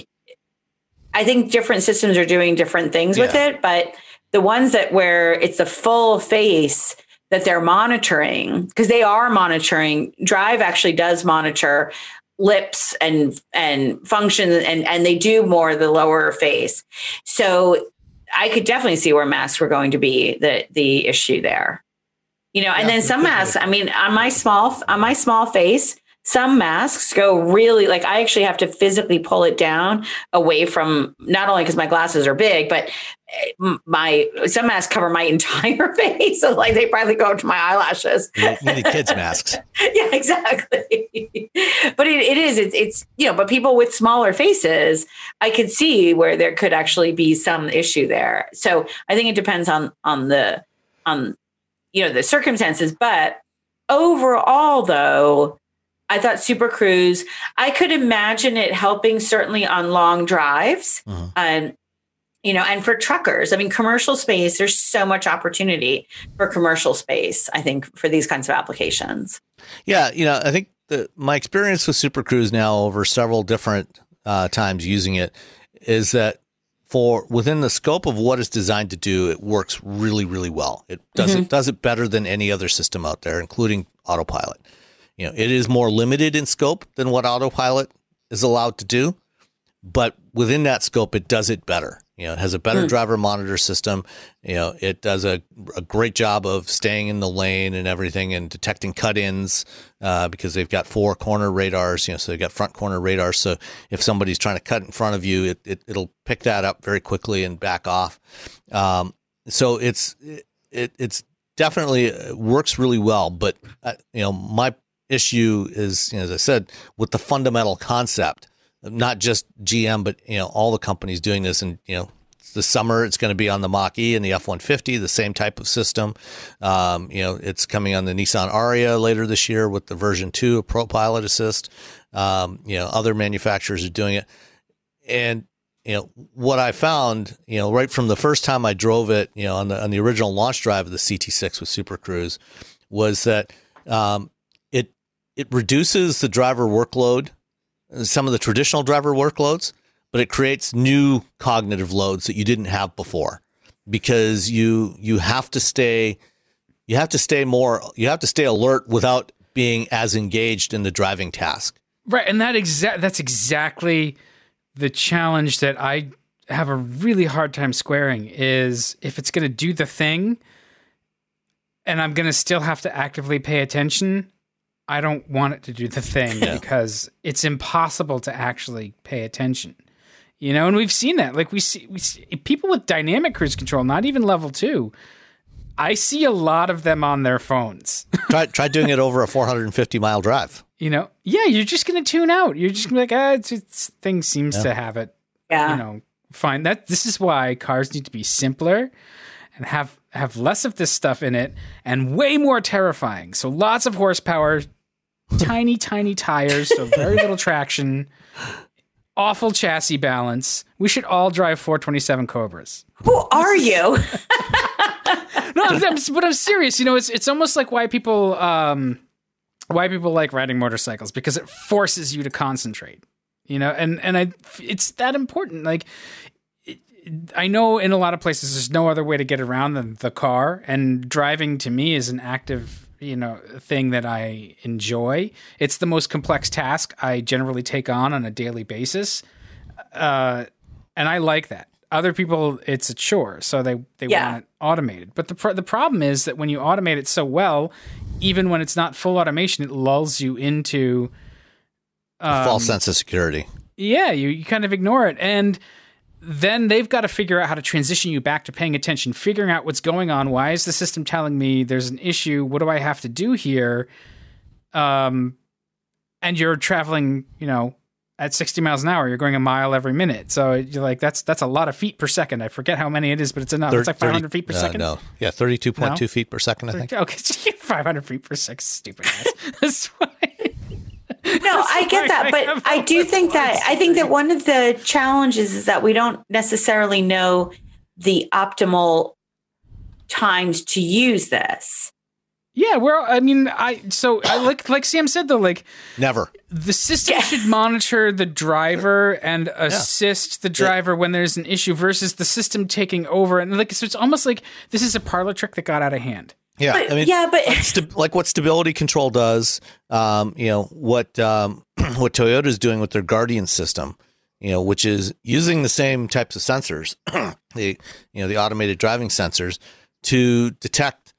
I think different systems are doing different things yeah. with it. But the ones that where it's the full face that they're monitoring because they are monitoring. Drive actually does monitor lips and and function and and they do more the lower face so I could definitely see where masks were going to be the the issue there. You know, and yeah, then some masks, I mean, on my small on my small face, some masks go really like I actually have to physically pull it down away from not only because my glasses are big, but eh, my some masks cover my entire face. So like they probably go up to my eyelashes. Many kids masks. yeah, exactly. but it, it is it's, it's you know, but people with smaller faces, I could see where there could actually be some issue there. So I think it depends on on the on you know the circumstances, but overall though I thought Super Cruise, I could imagine it helping certainly on long drives. Uh-huh. Um, you know, and for truckers, I mean, commercial space, there's so much opportunity for commercial space, I think, for these kinds of applications. Yeah. You know, I think the, my experience with Super Cruise now over several different uh, times using it is that for within the scope of what it's designed to do, it works really, really well. It does mm-hmm. it does it better than any other system out there, including autopilot. You know, it is more limited in scope than what autopilot is allowed to do, but within that scope, it does it better. You know, it has a better mm. driver monitor system. You know, it does a, a great job of staying in the lane and everything and detecting cut-ins uh, because they've got four corner radars. You know, so they've got front corner radars. So if somebody's trying to cut in front of you, it, it will pick that up very quickly and back off. Um, so it's it, it's definitely uh, works really well. But uh, you know, my issue is, you know, as I said, with the fundamental concept, not just GM, but you know, all the companies doing this. And you know, the summer it's going to be on the Mach E and the F one fifty, the same type of system. Um, you know, it's coming on the Nissan Ariya later this year with the version two of Pro Pilot Assist. Um, you know, other manufacturers are doing it, and you know what I found, you know, right from the first time I drove it, you know, on the on the original launch drive of the CT6 with Super Cruise, was that um, it reduces the driver workload, uh, some of the traditional driver workloads, but it creates new cognitive loads that you didn't have before because you you have to stay you have to stay more you have to stay alert without being as engaged in the driving task. Right, and that exact that's exactly the challenge that I have a really hard time squaring is if it's going to do the thing and I'm going to still have to actively pay attention, I don't want it to do the thing yeah. because it's impossible to actually pay attention. You know, and we've seen that. Like we see, we see people with dynamic cruise control, not even level two. I see a lot of them on their phones. try try doing it over a 450 mile drive. You know, yeah, you're just gonna tune out. You're just gonna be like, ah, it's, it's thing seems yeah. to have it. Yeah, you know, fine. That this is why cars need to be simpler and have have less of this stuff in it and way more terrifying. So lots of horsepower, tiny, tiny tires, so very little traction. awful chassis balance. We should all drive 427 Cobras. Who are you? no, I'm, but I'm serious. You know, it's it's almost like why people um, why people like riding motorcycles because it forces you to concentrate. You know, and and I it's that important. Like I know in a lot of places there's no other way to get around than the car, and driving to me is an active you know thing that I enjoy. It's the most complex task I generally take on on a daily basis, uh, and I like that. Other people, it's a chore, so they they Yeah. want it automated. But the pr- the problem is that when you automate it so well, even when it's not full automation, it lulls you into A false um, sense of security. yeah, you, you kind of ignore it. And then they've got to figure out how to transition you back to paying attention, figuring out what's going on. Why is the system telling me there's an issue? What do I have to do here? Um, and you're traveling, you know, at 60 miles an hour. You're going a mile every minute. So you're like, that's that's a lot of feet per second. I forget how many it is, but it's enough. it's like 500 feet per uh, second. No, yeah, thirty-two point two No? feet per second. I think. Okay, 500 feet per second. Stupid ass. That's why. No, I get that, I but I do think that I think that one of the challenges is that we don't necessarily know the optimal times to use this. Yeah, well, I mean, I so I like like Sam said though, like Never. the system Yeah. should monitor the driver and assist the driver when there's an issue versus the system taking over and like so it's almost like this is a parlor trick that got out of hand. Yeah, But I mean, yeah, but like, like what stability control does, um, you know what um, what Toyota's doing with their Guardian system, you know, which is using the same types of sensors, the you know the automated driving sensors to detect,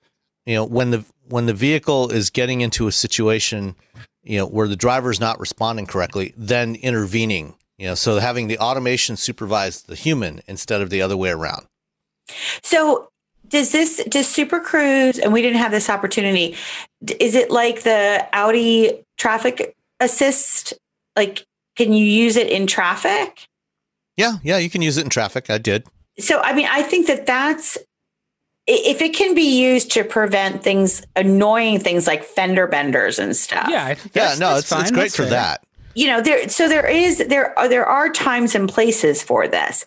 you know, when the when the vehicle is getting into a situation, you know, where the driver is not responding correctly, then intervening, you know, so having the automation supervise the human instead of the other way around. So does this does Super Cruise and we didn't have this opportunity is it like the Audi traffic assist like can you use it in traffic? Yeah, yeah, you can use it in traffic. I did. So I mean I think that that's if it can be used to prevent things annoying things like fender benders and stuff. Yeah, I think Yeah, that's- no, that's it's fine. it's great That's for fair. that. You know there so there is there are there are times and places for this.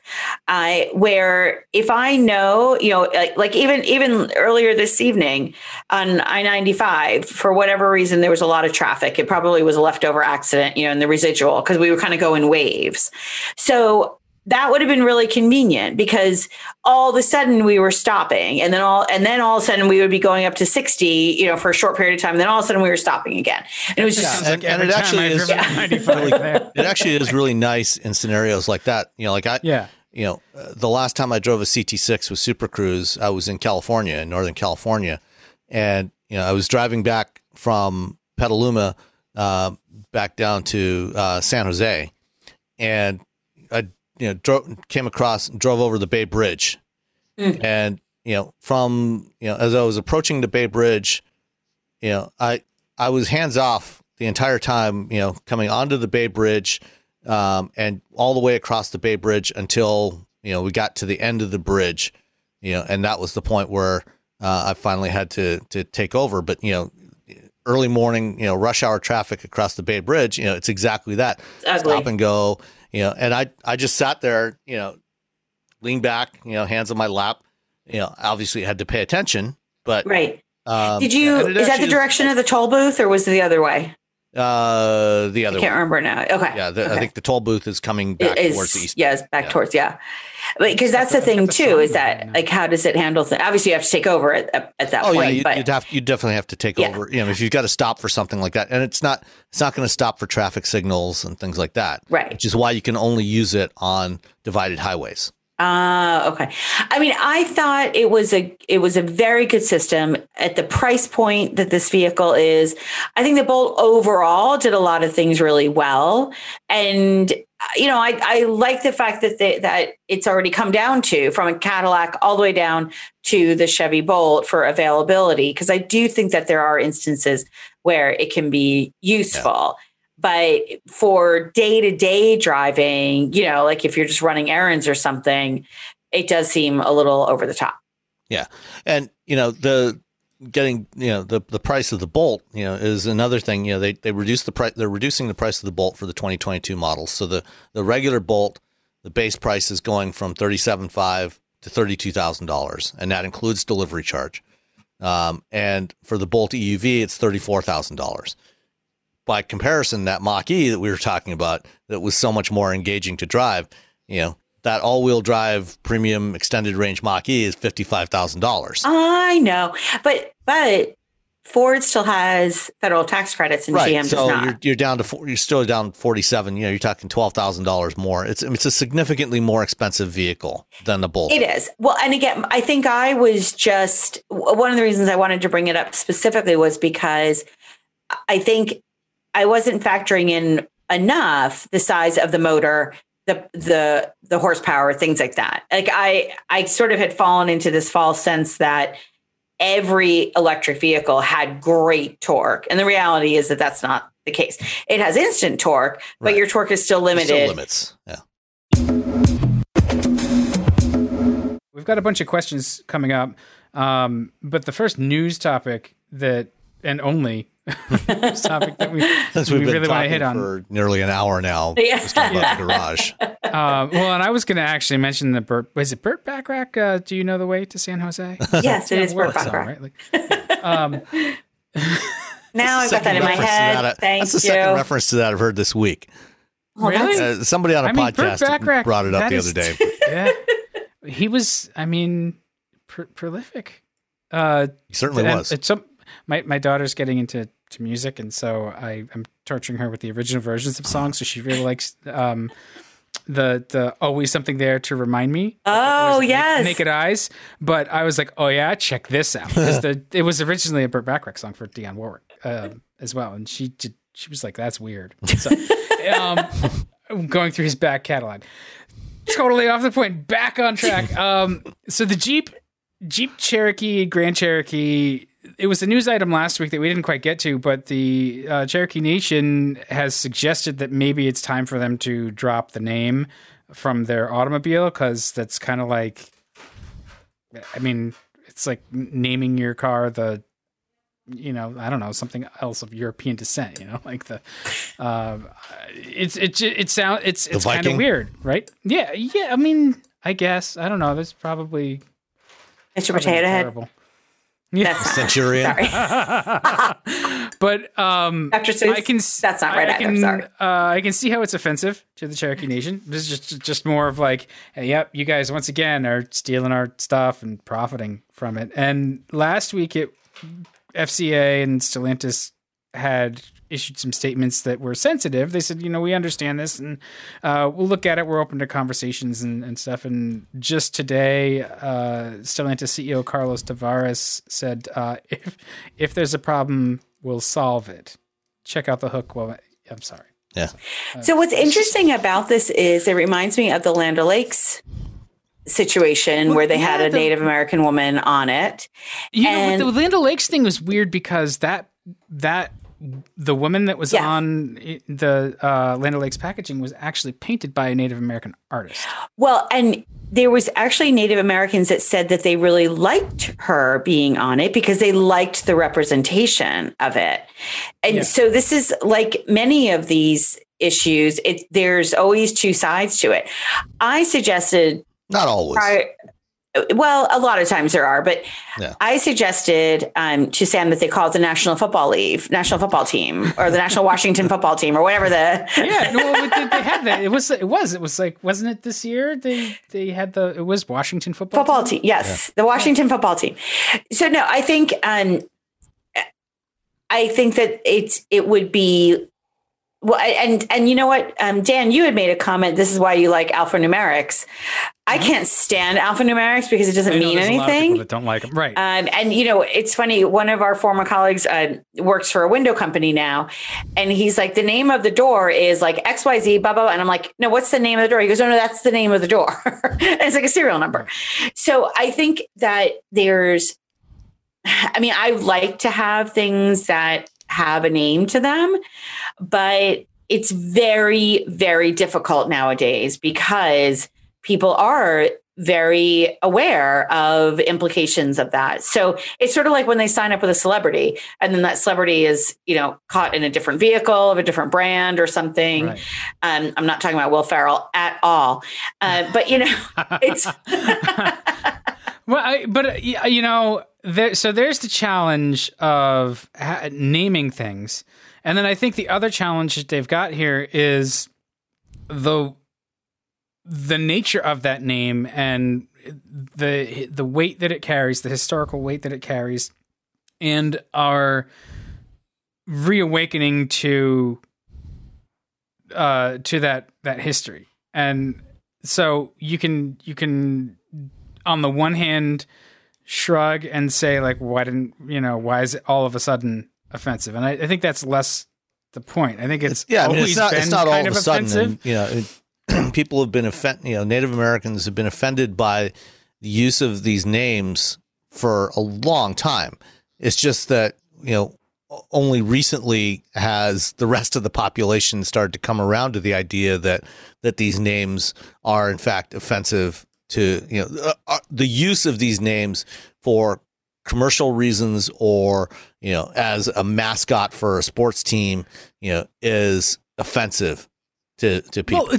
Where if i know you know like, like even even earlier this evening on i-95 for whatever reason there was a lot of traffic. It probably was a leftover accident you know in the residual because we were kind of going waves. So that would have been really convenient because all of a sudden we were stopping and then all and then all of a sudden we would be going up to 60 you know for a short period of time and then all of a sudden we were stopping again and it was just Sounds And- like and it actually is- Yeah. 95. It actually is really nice in scenarios like that. You know, like I, Yeah. you know, uh, the last time I drove a CT6 with Super Cruise, I was in California, in Northern California, and you know, I was driving back from Petaluma uh, back down to uh, San Jose, and I, you know, drove, came across, and drove over the Bay Bridge, Mm. and you know, from you know, as I was approaching the Bay Bridge, you know, I I was hands off the entire time, you know, coming onto the Bay Bridge um, and all the way across the Bay Bridge until you know we got to the end of the bridge, you know, and that was the point where uh, I finally had to to take over. But you know, early morning, you know, rush hour traffic across the Bay Bridge, you know, it's exactly that. It's. Stop and go, you know, and I I just sat there, you know, lean back, you know, hands on my lap, you know, obviously had to pay attention, but right um, Did you? Is that the direction of the toll booth, or was it the other way? Uh, the other. I can't one. remember now. Okay. Yeah, the, I think the toll booth is coming back is- towards the east. Yes, back Yeah. towards yeah. Because that's the thing That's too. Is that like how does it handle things? Obviously, you have to take over at, at, at that Oh point. yeah, you, but you'd have you definitely have to take Yeah. over. You know, if you've got to stop for something like that, and it's not it's not going to stop for traffic signals and things like that. Right. Which is why you can only use it on divided highways. Ah, okay. I mean, I thought it was a it was a very good system at the price point that this vehicle is. I think the Bolt overall did a lot of things really well, and uh, you know, I I like the fact that they, that it's already come down to from a Cadillac all the way down to the Chevy Bolt for availability because I do think that there are instances where it can be useful. But for day to day driving, you know, like if you're just running errands or something, it does seem a little over the top. Yeah, and you know the getting you know the the price of the bolt you know is another thing you know they they reduce the price they're reducing the price of the bolt for the 2022 models. So the the regular bolt the base price is going from 37.5 to $32,000 and that includes delivery charge. Um, and for the bolt EUV it's $34,000 by comparison that Mach E that we were talking about that was so much more engaging to drive you know that all-wheel drive premium extended range Mach E is fifty-five thousand dollars. I know, but but Ford still has federal tax credits and right. GM so does not. You're, you're down to you're still down forty-seven. You know, you're talking twelve thousand dollars more. It's it's a significantly more expensive vehicle than the Bolt. It is. Well, and again, I think I was just one of the reasons I wanted to bring it up specifically was because I think I wasn't factoring in enough the size of the motor the the the horsepower things like that like i i sort of had fallen into this false sense that every electric vehicle had great torque and the reality is that that's not the case it has instant torque but Right. your torque is still limited still limits. Yeah. We've got a bunch of questions coming up, um, but the first news topic that and only news topic that we, Since we we've been really want to talking hit on. for nearly an hour now, Yeah. just talking about the garage. Uh, well, and I was going to actually mention the Burt. Was it Burt Bacharach? Uh, do you know the way to San Jose? yes it is Burt is World Burt song, Bacharach. right? Like, um, now i've got that in my head that. thank That's the you second reference to that I've heard this week. Well, Really? Uh, somebody on a I mean, Burt podcast Bacharach, brought it up the is- other day. yeah, he was. I mean, pr- prolific. Uh, He certainly and was. It's some, my my daughter's getting into to music, and so I am torturing her with the original versions of songs. So she really likes um, the the always something there to remind me. oh It was yes Naked Eyes. But I was like, oh yeah, check this out. 'Cause the it was originally a Burt Bacharach song for Dionne Warwick um, as well, and she did. She was like, that's weird. So, um, going through his back catalog, totally off the point. Back on track. Um, so the Jeep Jeep Cherokee Grand Cherokee. It was a news item last week that we didn't quite get to, but the uh, Cherokee Nation has suggested that maybe it's time for them to drop the name from their automobile because that's kind of like, I mean, it's like naming your car the, you know, I don't know, something else of European descent. You know, like the, uh, it's it it sound it's it's kind of weird, right? Yeah, yeah. I mean, I guess I don't know. That's probably mr probably potato head terrible. Yeah. that's Centurion. sorry but um, Dr. Seuss, I can, that's not right I either, can, sorry. Uh, I can see how it's offensive to the Cherokee Nation. This is just just more of like, hey, yep, you guys once again are stealing our stuff and profiting from it. And last week, it FCA and Stellantis had issued some statements that were sensitive. They said, you know, we understand this and uh, we'll look at it. We're open to conversations and, and stuff. And just today, uh, Stellantis CEO Carlos Tavares said, uh, if if there's a problem, we'll solve it. Check out the hook. Well, I'm sorry. Yeah. So what's interesting about this is it reminds me of the Land O'Lakes situation Well, where they had yeah, a the- Native American woman on it. You And- know, the Land O'Lakes thing was weird because that that the woman that was Yes. on the uh, Land O'Lakes packaging was actually painted by a Native American artist. Well, and there was actually Native Americans that said that they really liked her being on it because they liked the representation of it. And Yeah. so this is like many of these issues, it there's always two sides to it. I suggested Not always. prior, well, a lot of times there are, but Yeah. I suggested um, to Sam that they call it the National Football League, National Football Team, or the National Washington Football Team, or whatever the. Yeah, no, they, they had that. It was it was it was like wasn't it this year? They they had the it was Washington football football team. Yes, the Washington football team. So no, I think um, I think that it's it would be well, and and you know what, um, Dan, you had made a comment. This is why you like alphanumerics. I can't stand alphanumerics because it doesn't Mm-hmm. I mean there's a lot of people anything. that don't like them, right? Um, and you know, it's funny. One of our former colleagues uh, works for a window company now, and he's like, the name of the door is like X Y Z, blah blah. And I'm like, no, what's the name of the door? He goes, no, no, that's the name of the door. it's like a serial number. So I think that there's, I mean, I like to have things that have a name to them, but it's very, very difficult nowadays because people are very aware of implications of that. So it's sort of like when they sign up with a celebrity and then that celebrity is, you know, caught in a different vehicle of a different brand or something. Right. Um, I'm not talking about Will Ferrell at all. Uh, but, you know, it's. well, I, but, uh, you know, there, so there's the challenge of ha- naming things. And then I think the other challenge that they've got here is the the nature of that name and the the weight that it carries, the historical weight that it carries, and our reawakening to uh to that that history. And so you can you can on the one hand shrug and say like why didn't you know why is it all of a sudden offensive? And i, I think that's less the point. I think it's, it's yeah I mean, it's not, it's not all of, a sudden and, you know it, people have been offended, you know, Native Americans have been offended by the use of these names for a long time. It's just that, you know, only recently has the rest of the population started to come around to the idea that that these names are in fact offensive to you know uh, uh the use of these names for commercial reasons or you know as a mascot for a sports team you know is offensive to to people. Well,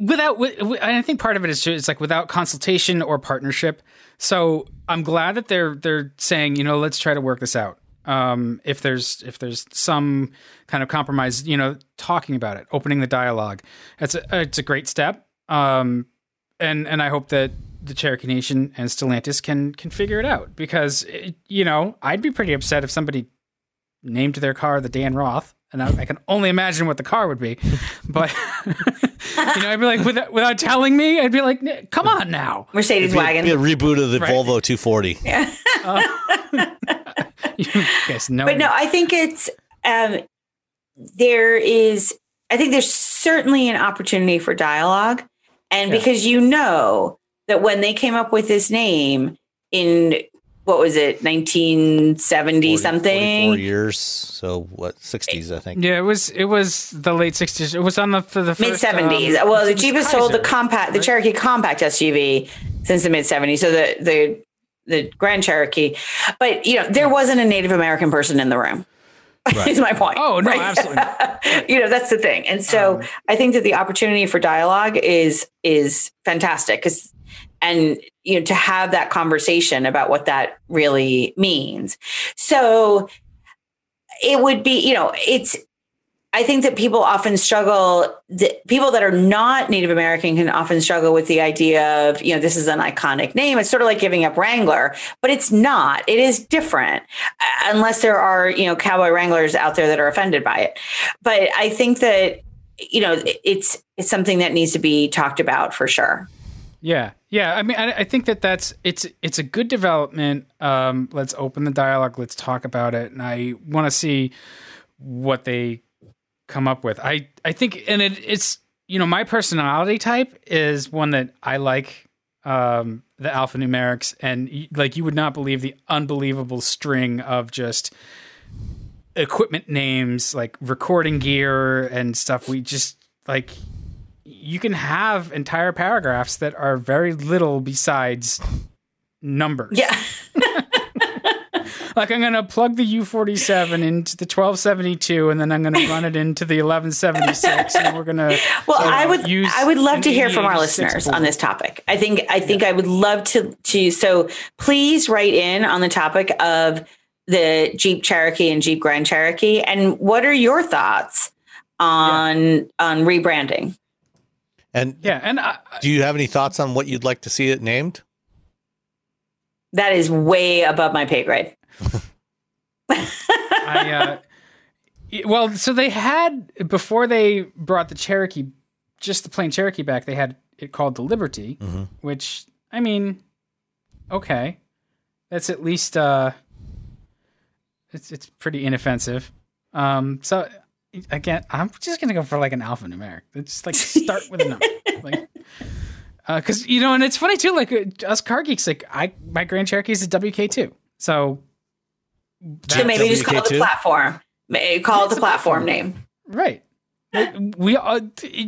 without I think part of it is just, it's like without consultation or partnership. So I'm glad that they're they're saying you know let's try to work this out. Um, if there's if there's some kind of compromise, you know, talking about it, opening the dialogue, it's a it's a great step. Um, and and I hope that the Cherokee Nation and Stellantis can can figure it out because it, you know I'd be pretty upset if somebody named their car the Dan Roth and I, I, can only imagine what the car would be. But you know, I'd be like, without, without telling me, I'd be like, come on now, Mercedes be, wagon, be a reboot of the right. Volvo 240. Yeah. Uh, you guys know, but no, I think it's um, there is. I think there's certainly an opportunity for dialogue, and yeah. because you know that when they came up with this name in what was it 1970 40, something years so what 60s i think yeah it was it was the late 60s it was on the the mid 70s um, well the jeep has sold the compact the cherokee compact suv since the mid 70s so the the the grand cherokee but you know there wasn't a native american person in the room Right. is my point. Oh no, right? absolutely. you know that's the thing, and so um, I think that the opportunity for dialogue is is fantastic because and you know to have that conversation about what that really means so it would be you know it's I think that people often struggle. The people that are not Native American can often struggle with the idea of, you know, this is an iconic name. It's sort of like giving up Wrangler, but it's not. It is different, uh, unless there are, you know, cowboy Wranglers out there that are offended by it. But I think that, you know, it's it's something that needs to be talked about for sure. Yeah, yeah. I mean, I, I, think that that's it's it's a good development. Um, let's open the dialogue. Let's talk about it, and I want to see what they come up with. I I think, and it, it's you know my personality type is one that I like um, the alphanumerics, and like you would not believe the unbelievable string of just equipment names, like recording gear and stuff. We just like you can have entire paragraphs that are very little besides numbers. Yeah. like I'm going to plug the U47 into the 1272 and then I'm going to run it into the 1176 and we're going to Well, I would use I would love to hear from our listeners board. on this topic. I think I think yeah. I would love to to so please write in on the topic of the Jeep Cherokee and Jeep Grand Cherokee and what are your thoughts on yeah. on rebranding? And yeah, and I, do you have any thoughts on what you'd like to see it named? That is way above my pay grade. I, uh, well, so they had before they brought the Cherokee, just the plain Cherokee back. They had it called the Liberty, mm-hmm. which I mean, okay, that's at least uh, it's it's pretty inoffensive. Um, so again, I'm just gonna go for like an alphanumeric. It's like start with a number, like because uh, you know, and it's funny too. Like uh, us car geeks, like I my Grand Cherokee is a WK two, so so maybe just call it the platform. May Call it the platform name. Right. we uh,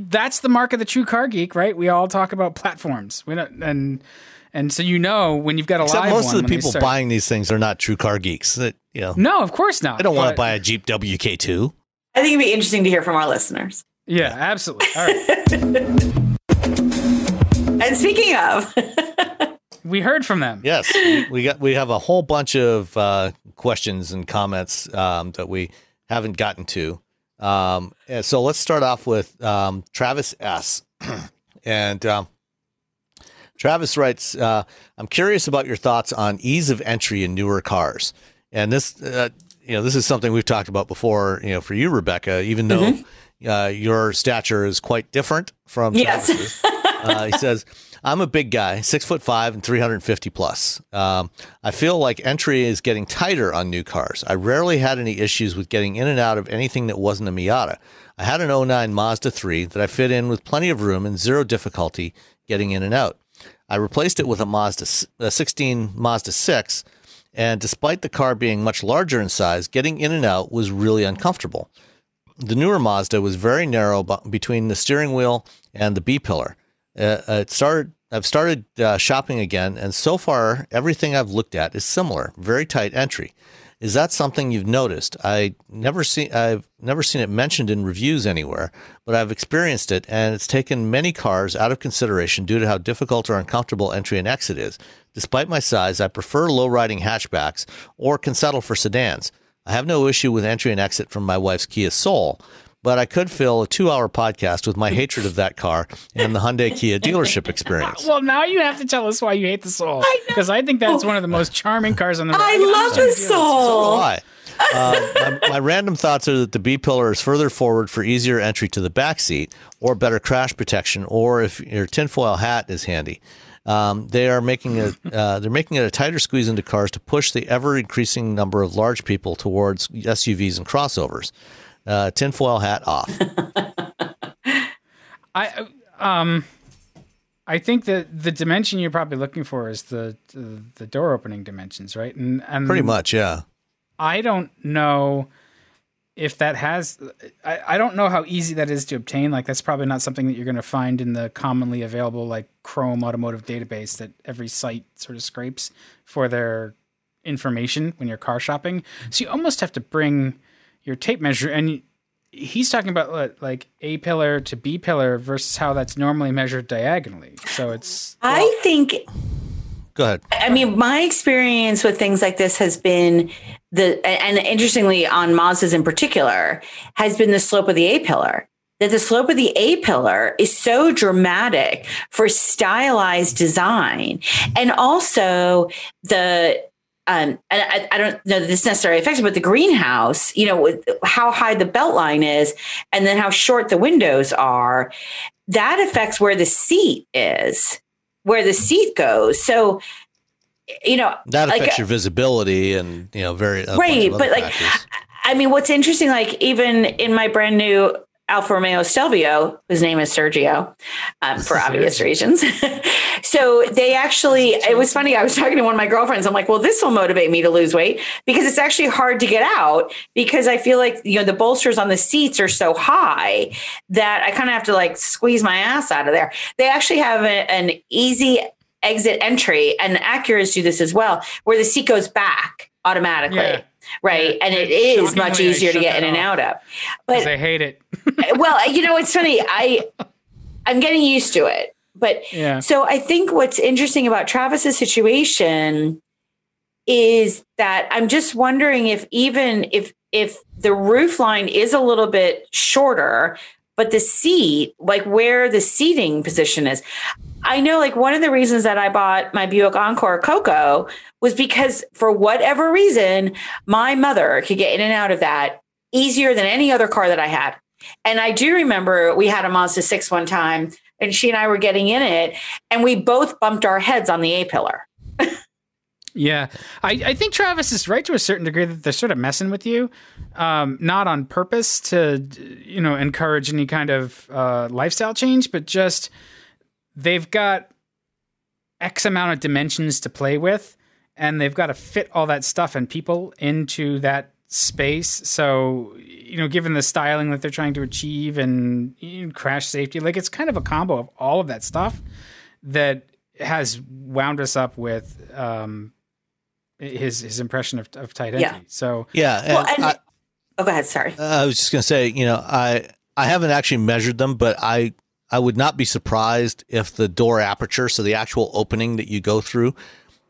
that's the mark of the true car geek, right? We all talk about platforms. We don't, and and so you know when you've got a Except live most one, of the people start- buying these things are not true car geeks. That you know, No, of course not. they don't want to buy a Jeep WK2. I think it'd be interesting to hear from our listeners. Yeah, absolutely. All right, And speaking of, we heard from them. Yes, we- we got we have a whole bunch of uh, questions and comments um, that we haven't gotten to. Um, and so let's start off with um, Travis S. and um, Travis writes, uh, "I'm curious about your thoughts on ease of entry in newer cars." And this, uh, you know, this is something we've talked about before. You know, for you, Rebecca, even though uh, your stature is quite different from Yes. Uh, he says, "I'm a big guy, six foot five and 350 plus. Um, I feel like entry is getting tighter on new cars. I rarely had any issues with getting in and out of anything that wasn't a Miata. I had an 09 Mazda 3 that I fit in with plenty of room and zero difficulty getting in and out. I replaced it with a Mazda, a 16 Mazda 6." And despite the car being much larger in size, getting in and out was really uncomfortable. The newer Mazda was very narrow between the steering wheel and the B pillar. Uh, it started. I've started uh, shopping again, and so far everything I've looked at is similar. Very tight entry. Is that something you've noticed? I never seen. I've never seen it mentioned in reviews anywhere, but I've experienced it, and it's taken many cars out of consideration due to how difficult or uncomfortable entry and exit is. Despite my size, I prefer low riding hatchbacks or can settle for sedans. I have no issue with entry and exit from my wife's Kia Soul, but I could fill a two hour podcast with my hatred of that car and the Hyundai Kia dealership experience. Well, now you have to tell us why you hate the Soul, because I, think that's one of the most charming cars on the road. I love the understand feelings. soul. Why? Uh, my, my random thoughts are that the B pillar is further forward for easier entry to the back seat, or better crash protection, or if your tinfoil hat is handy. Um, they are making it. Uh, they're making it a tighter squeeze into cars to push the ever increasing number of large people towards SUVs and crossovers. Uh, tinfoil hat off. I um, I think that the dimension you're probably looking for is the the, the door opening dimensions, right? And and Pretty much, yeah. I don't know if that has. I, I don't know how easy that is to obtain. Like that's probably not something that you're going to find in the commonly available like Chrome Automotive database that every site sort of scrapes for their information when you're car shopping. So you almost have to bring your tape measure and. He's talking about like A pillar to B pillar versus how that's normally measured diagonally. So it's I think Go ahead. I mean, my experience with things like this has been the, and interestingly, on Mazdas in particular, has been the slope of the A pillar. That the slope of the A pillar is so dramatic for stylized design, and also the. Um, and I, I don't know that this necessarily affects it, but the greenhouse, you know, with how high the belt line is, and then how short the windows are, that affects where the seat is, where the seat goes. So, you know, That like, affects your visibility and you know very right of other but like i mean what's interesting like even in my brand new alfa romeo stelvio whose name is sergio um, for obvious reasons. So they actually it was funny i was talking to one of my girlfriends. I'm like well this will motivate me to lose weight because it's actually hard to get out because i feel like you know the bolsters on the seats are so high that i kind of have to like squeeze my ass out of there. They actually have a, an easy exit entry and Acuras do this as well where the seat goes back automatically. Yeah. Right and It's much easier to get in and out of. but I hate it. well you know it's funny i i'm getting used to it but Yeah. so i think what's interesting about travis's situation is that i'm just wondering if even if if the roof line is a little bit shorter but the seat like where the seating position is i know like one of the reasons that i bought my buick encore coco was because for whatever reason my mother could get in and out of that easier than any other car that i had. And i do remember we had a mazda 6 one time and she and i were getting in it and we both bumped our heads on the a pillar. Yeah, I, I think Travis is right to a certain degree that they're sort of messing with you, um, not on purpose to you know encourage any kind of uh, lifestyle change, but just they've got X amount of dimensions to play with, and they've got to fit all that stuff and people into that space. So, you know, given the styling that they're trying to achieve and you know, crash safety, like it's kind of a combo of all of that stuff that has wound us up with um, his his impression of, of tight Yeah. So, Yeah. And Well, and I, oh, go ahead. Sorry. I was just going to say, you know, I I haven't actually measured them, but I I would not be surprised if the door aperture, so the actual opening that you go through,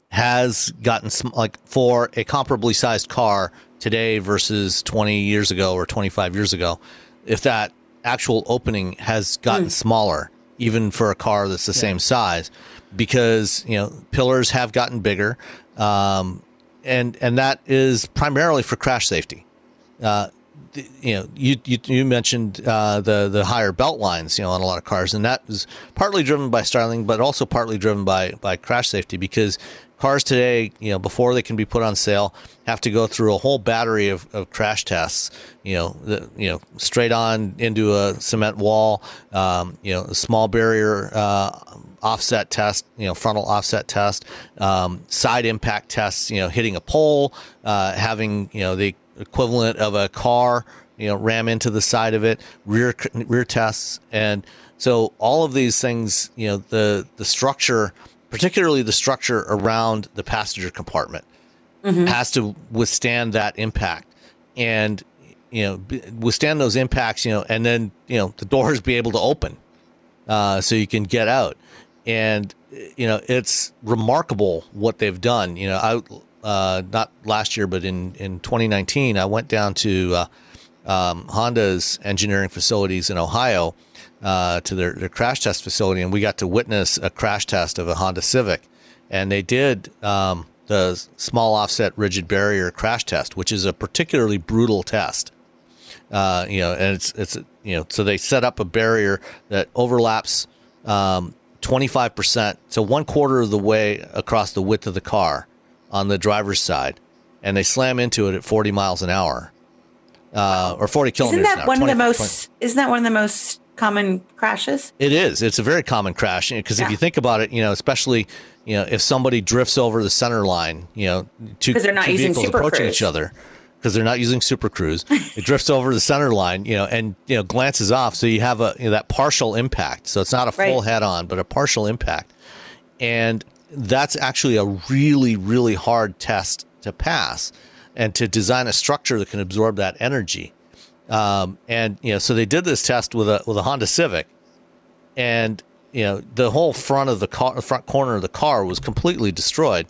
has gotten sm- like for a comparably sized car today versus 20 years ago or 25 years ago, if that actual opening has gotten smaller, even for a car that's the same size, because you know pillars have gotten bigger, um, and and that is primarily for crash safety. Uh, you know, you you, you mentioned uh, the the higher belt lines, you know, on a lot of cars, and that was partly driven by styling, but also partly driven by by crash safety because cars today, you know, before they can be put on sale, have to go through a whole battery of, of crash tests. You know, the, you know, straight on into a cement wall, um, you know, a small barrier. Uh, offset test, you know, frontal offset test, um, side impact tests, you know, hitting a pole, uh, having, you know, the equivalent of a car, you know, ram into the side of it, rear rear tests, and so all of these things, you know, the the structure, particularly the structure around the passenger compartment, has to withstand that impact, and you know, withstand those impacts, you know, and then you know the doors be able to open, uh, so you can get out, and you know it's remarkable what they've done. You know, I uh, not last year, but in in 2019, I went down to uh, um, Honda's engineering facilities in Ohio uh, to their, their crash test facility, and we got to witness a crash test of a Honda Civic, and they did um, the small offset rigid barrier crash test, which is a particularly brutal test. Uh, you know, and it's it's you know, so they set up a barrier that overlaps um, 25%, so one quarter of the way across the width of the car on the driver's side, and they slam into it at 40 miles an hour, uh, or 40 kilometers. Isn't an that hour, one of the most? Isn't that one of the most common crashes? It is. It's a very common crash because Yeah. if you think about it, you know, especially you know if somebody drifts over the center line, you know, two, they're not two using vehicles Super approaching Cruise. each other because they're not using Super Cruise, it drifts over the center line, you know, and you know glances off, so you have a you know, that partial impact. So it's not a full Right. head on, but a partial impact, and that's actually a really really hard test to pass, and to design a structure that can absorb that energy. Um, and you know, so they did this test with a with a Honda Civic, and you know the whole front of the car, the front corner of the car was completely destroyed,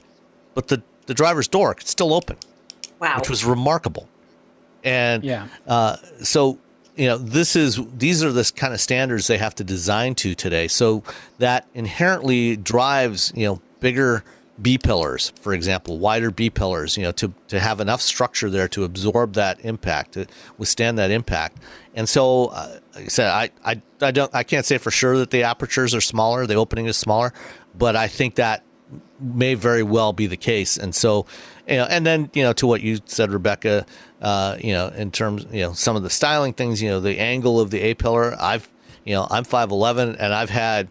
but the the driver's door could still open, Wow. which was remarkable. And Yeah. uh, so you know this is these are the kind of standards they have to design to today. So that inherently drives you know bigger B pillars, for example, wider B pillars, you know, to to have enough structure there to absorb that impact, to withstand that impact. And so, uh, like I said, I, I I don't I can't say for sure that the apertures are smaller, the opening is smaller, but I think that may very well be the case. And so, you know, and then, you know, to what you said, Rebecca, uh, you know, in terms, you know, some of the styling things, you know, the angle of the A pillar, I've, you know, I'm 5'11 and I've had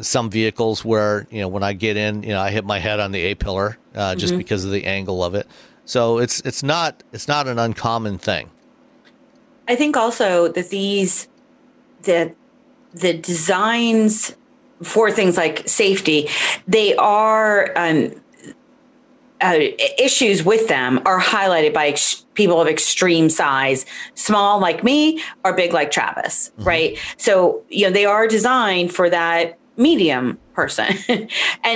some vehicles where, you know, when I get in, you know, I hit my head on the A pillar, uh, just because of the angle of it. So it's, it's not, it's not an uncommon thing. I think also that these the the designs for things like safety, they are um, uh, issues with them are highlighted by ex- people of extreme size, small like me or big like Travis, right? So you know they are designed for that medium person. and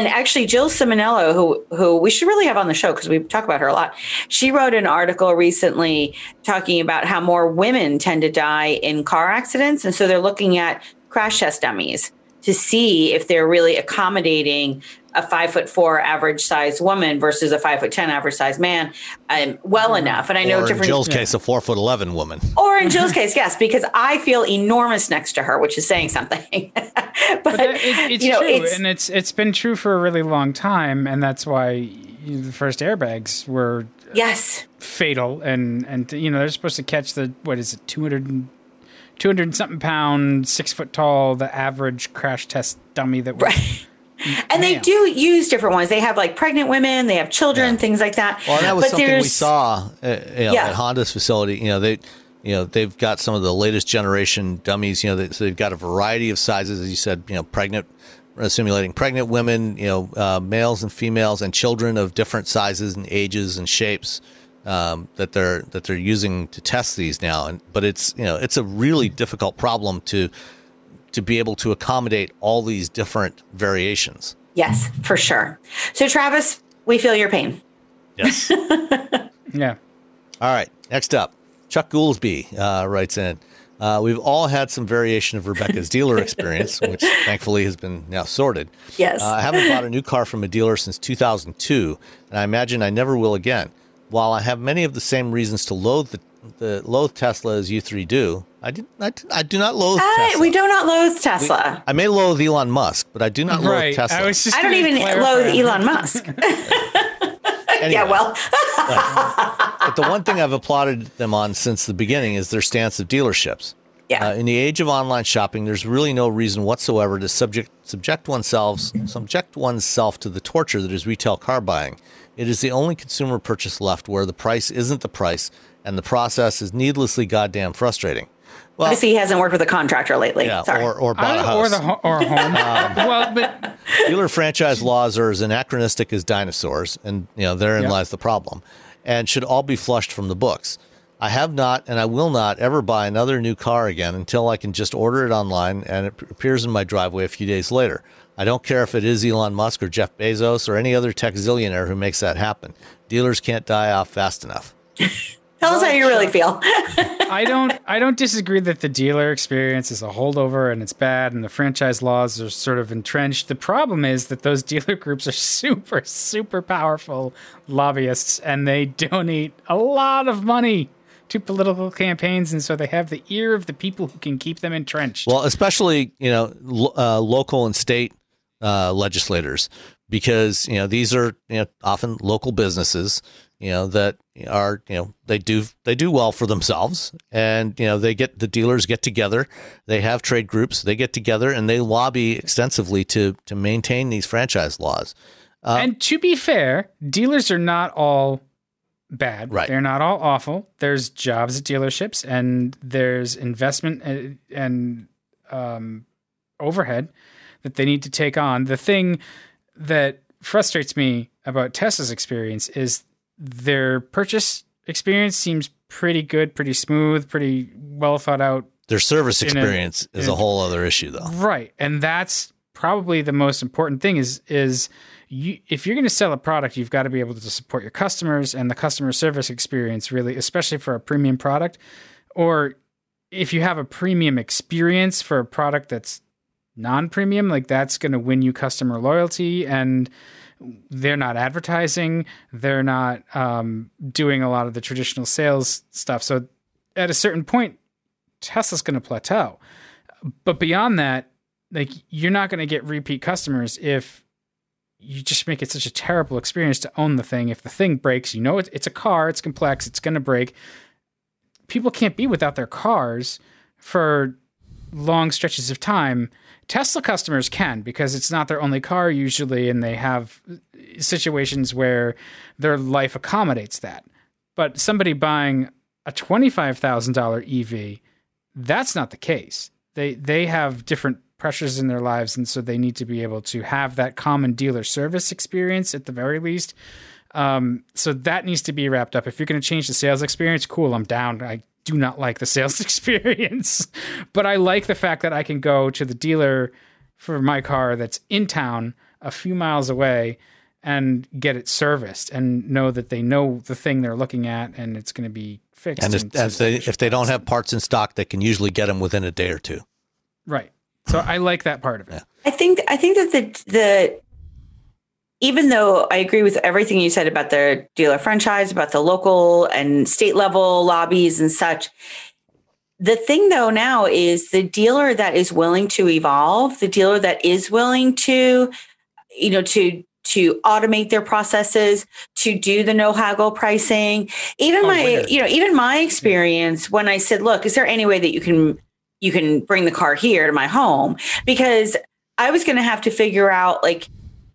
actually, Jill Ciminillo, who who we should really have on the show because we talk about her a lot. She wrote an article recently talking about how more women tend to die in car accidents, and so they're looking at crash test dummies to see if they're really accommodating a five foot four average size woman versus a five foot ten average size man um, well enough. And I know or in different Jill's case, a four foot 11 woman. or in Jill's case, yes, because I feel enormous next to her, which is saying something. but But that- it, it's you know, true, it's and it's it's been true for a really long time, and that's why the first airbags were yes, fatal, and and you know they're supposed to catch the what is it 200 200 something pound, six foot tall, the average crash test dummy that was right. And they do use different ones. They have like pregnant women, they have children, Yeah. things like that. Well, that was But something we saw uh, you know, Yeah. at Honda's facility. You know, they, you know, they've got some of the latest generation dummies. You know, they, so they've got a variety of sizes, as you said. You know, pregnant, simulating pregnant women. You know, uh, males and females, and children of different sizes and ages and shapes. Um, that they're that they're using to test these now, and but it's you know it's a really difficult problem to to be able to accommodate all these different variations. Yes, for sure. So Travis, we feel your pain. Yes. Yeah. All right. Next up, Chuck Goolsby uh, writes in. Uh, we've all had some variation of Rebecca's dealer experience, which thankfully has been now sorted. Yes. Uh, I haven't bought a new car from a dealer since 2002, and I imagine I never will again. While I have many of the same reasons to loathe the, the loathe Tesla as you three do, I, did, I, I do not loathe Uh, Tesla. we do not loathe Tesla. I may loathe Elon Musk, but I do not loathe Tesla. I was just I don't even clarify loathe Elon Musk. Anyway. yeah, well, but the one thing I've applauded them on since the beginning is their stance of dealerships. Yeah. Uh, in the age of online shopping, there's really no reason whatsoever to subject subject oneself subject oneself to the torture that is retail car buying. It is the only consumer purchase left where the price isn't the price, and the process is needlessly goddamn frustrating. Well, obviously he hasn't worked with a contractor lately. yeah, Sorry. or or bought a I- house. or the ho- or a home. Um, well, but Dealer franchise laws are as anachronistic as dinosaurs, and you know therein Yeah. lies the problem, and should all be flushed from the books. I have not, and I will not ever buy another new car again until I can just order it online and it appears in my driveway a few days later. I don't care if it is Elon Musk or Jeff Bezos or any other tech zillionaire who makes that happen. Dealers can't die off fast enough. Tell us how you really feel. I don't I don't disagree that the dealer experience is a holdover and it's bad and the franchise laws are sort of entrenched. The problem is that those dealer groups are super super powerful lobbyists and they donate a lot of money to political campaigns and so they have the ear of the people who can keep them entrenched. Well, especially you know lo- uh, local and state uh, legislators, because you know these are you know often local businesses, you know that are you know they do they do well for themselves, and you know they get the dealers get together, they have trade groups, they get together and they lobby extensively to to maintain these franchise laws. and to be fair, dealers are not all bad. Right. They're not all awful. There's jobs at dealerships and there's investment and, and um, overhead that they need to take on. The thing that frustrates me about Tesla's experience is their purchase experience seems pretty good, pretty smooth, pretty well thought out Their service In a- experience is a a- whole other issue, though. Right. And that's probably the most important thing is is you if you're going to sell a product, you've got to be able to support your customers and the customer service experience really, especially for a premium product or if you have a premium experience for a product that's non-premium, like that's going to win you customer loyalty and they're not advertising, they're not um, doing a lot of the traditional sales stuff. So at a certain point Tesla's going to plateau. But beyond that, like you're not going to get repeat customers if you just make it such a terrible experience to own the thing. If the thing breaks, you know it, it's a car, it's complex, it's going to break. People can't be without their cars for long stretches of time. Tesla customers can because it's not their only car usually, and they have situations where their life accommodates that. But somebody buying a $25,000 EV, that's not the case. They they have different pressures in their lives and so they need to be able to have that common dealer service experience at the very least. Um, so that needs to be wrapped up. If you're going to change the sales experience, cool, I'm down. I do not like the sales experience, but I like the fact that I can go to the dealer for my car that's in town a few miles away and get it serviced and know that they know the thing they're looking at and it's going to be fixed. And if, if they if they don't have parts in stock, they can usually get them within a day or two. right. So I like that part of it. I think I think that the the even though I agree with everything you said about the dealer franchise, about the local and state level lobbies and such, the thing though now is the dealer that is willing to evolve, the dealer that is willing to, you know, to to automate their processes, to do the no haggle pricing. Even Oh, my, winner. you know, even my experience when I said, look, is there any way that you can you can bring the car here to my home? Because I was going to have to figure out like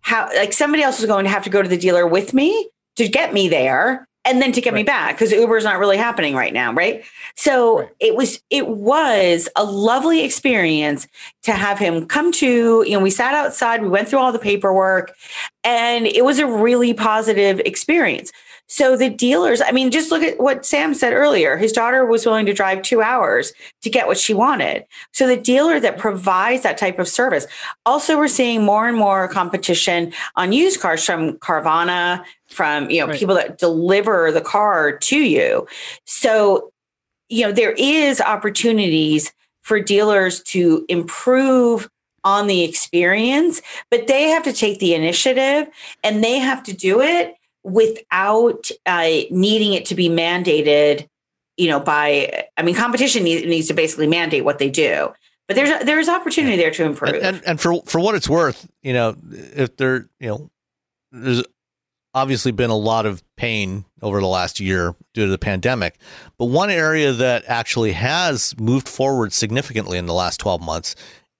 how, like somebody else was going to have to go to the dealer with me to get me there and then to get right. me back because Uber is not really happening right now, right? So right. it was it was a lovely experience to have him come to. You know, we sat outside, we went through all the paperwork, and it was a really positive experience. So the dealers, I mean, just look at what Sam said earlier. His daughter was willing to drive two hours to get what she wanted. So the dealer that provides that type of service. Also, we're seeing more and more competition on used cars from Carvana, from you know right. people that deliver the car to you. So, you know, there is opportunities for dealers to improve on the experience, but they have to take the initiative and they have to do it without uh, needing it to be mandated you know by i mean competition needs, needs to basically mandate what they do but there's there's opportunity there to improve. And, and, and for for what it's worth you know if there you know there's obviously been a lot of pain over the last year due to the pandemic but one area that actually has moved forward significantly in the last 12 months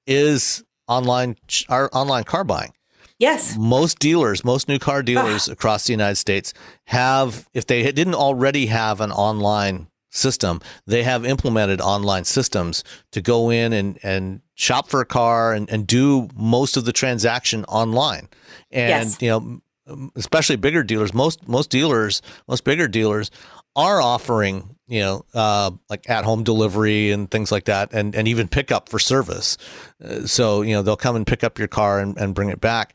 is online our online car buying Yes. Most dealers, most new car dealers across the United States have, if they didn't already have an online system, they have implemented online systems to go in and, and shop for a car and, and do most of the transaction online. And, yes. you know, especially bigger dealers, most, most dealers, most bigger dealers are offering you know, uh, like at home delivery and things like that, and, and even pickup for service. Uh, so, you know, they'll come and pick up your car and, and bring it back.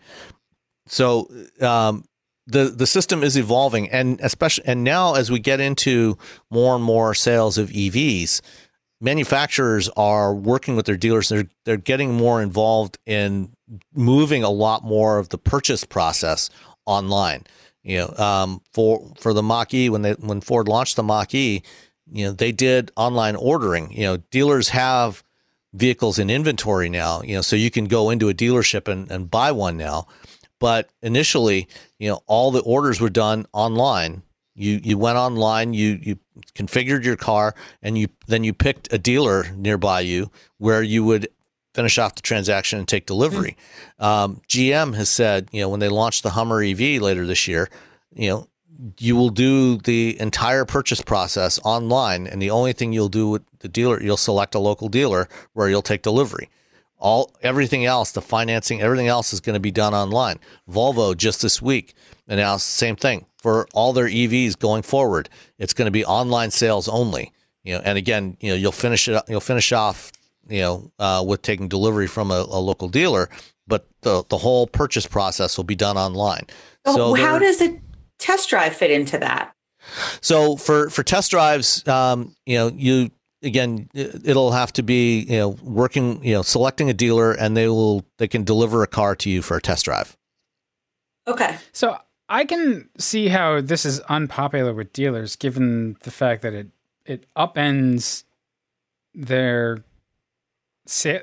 So, um, the, the system is evolving and especially and now as we get into more and more sales of EVs manufacturers are working with their dealers they're they're getting more involved in moving a lot more of the purchase process online you know, um, for for the Mach E when they when Ford launched the Mach E, you know, they did online ordering. You know, dealers have vehicles in inventory now. You know, so you can go into a dealership and, and buy one now. But initially, you know, all the orders were done online. You you went online, you you configured your car, and you then you picked a dealer nearby you where you would finish off the transaction and take delivery. Mm-hmm. Um, GM has said, you know, when they launch the Hummer EV later this year, you know, you will do the entire purchase process online, and the only thing you'll do with the dealer, you'll select a local dealer where you'll take delivery. All everything else, the financing, everything else is going to be done online. Volvo just this week announced the same thing for all their EVs going forward. It's going to be online sales only. You know, and again, you know, you'll finish it. You'll finish off you know, uh, with taking delivery from a, a, local dealer, but the the whole purchase process will be done online. Oh, so how does a test drive fit into that? So for for test drives, um, you know, you again, it'll have to be you know working, you know, selecting a dealer, and they will they can deliver a car to you for a test drive. Okay. So I can see how this is unpopular with dealers, given the fact that it it upends their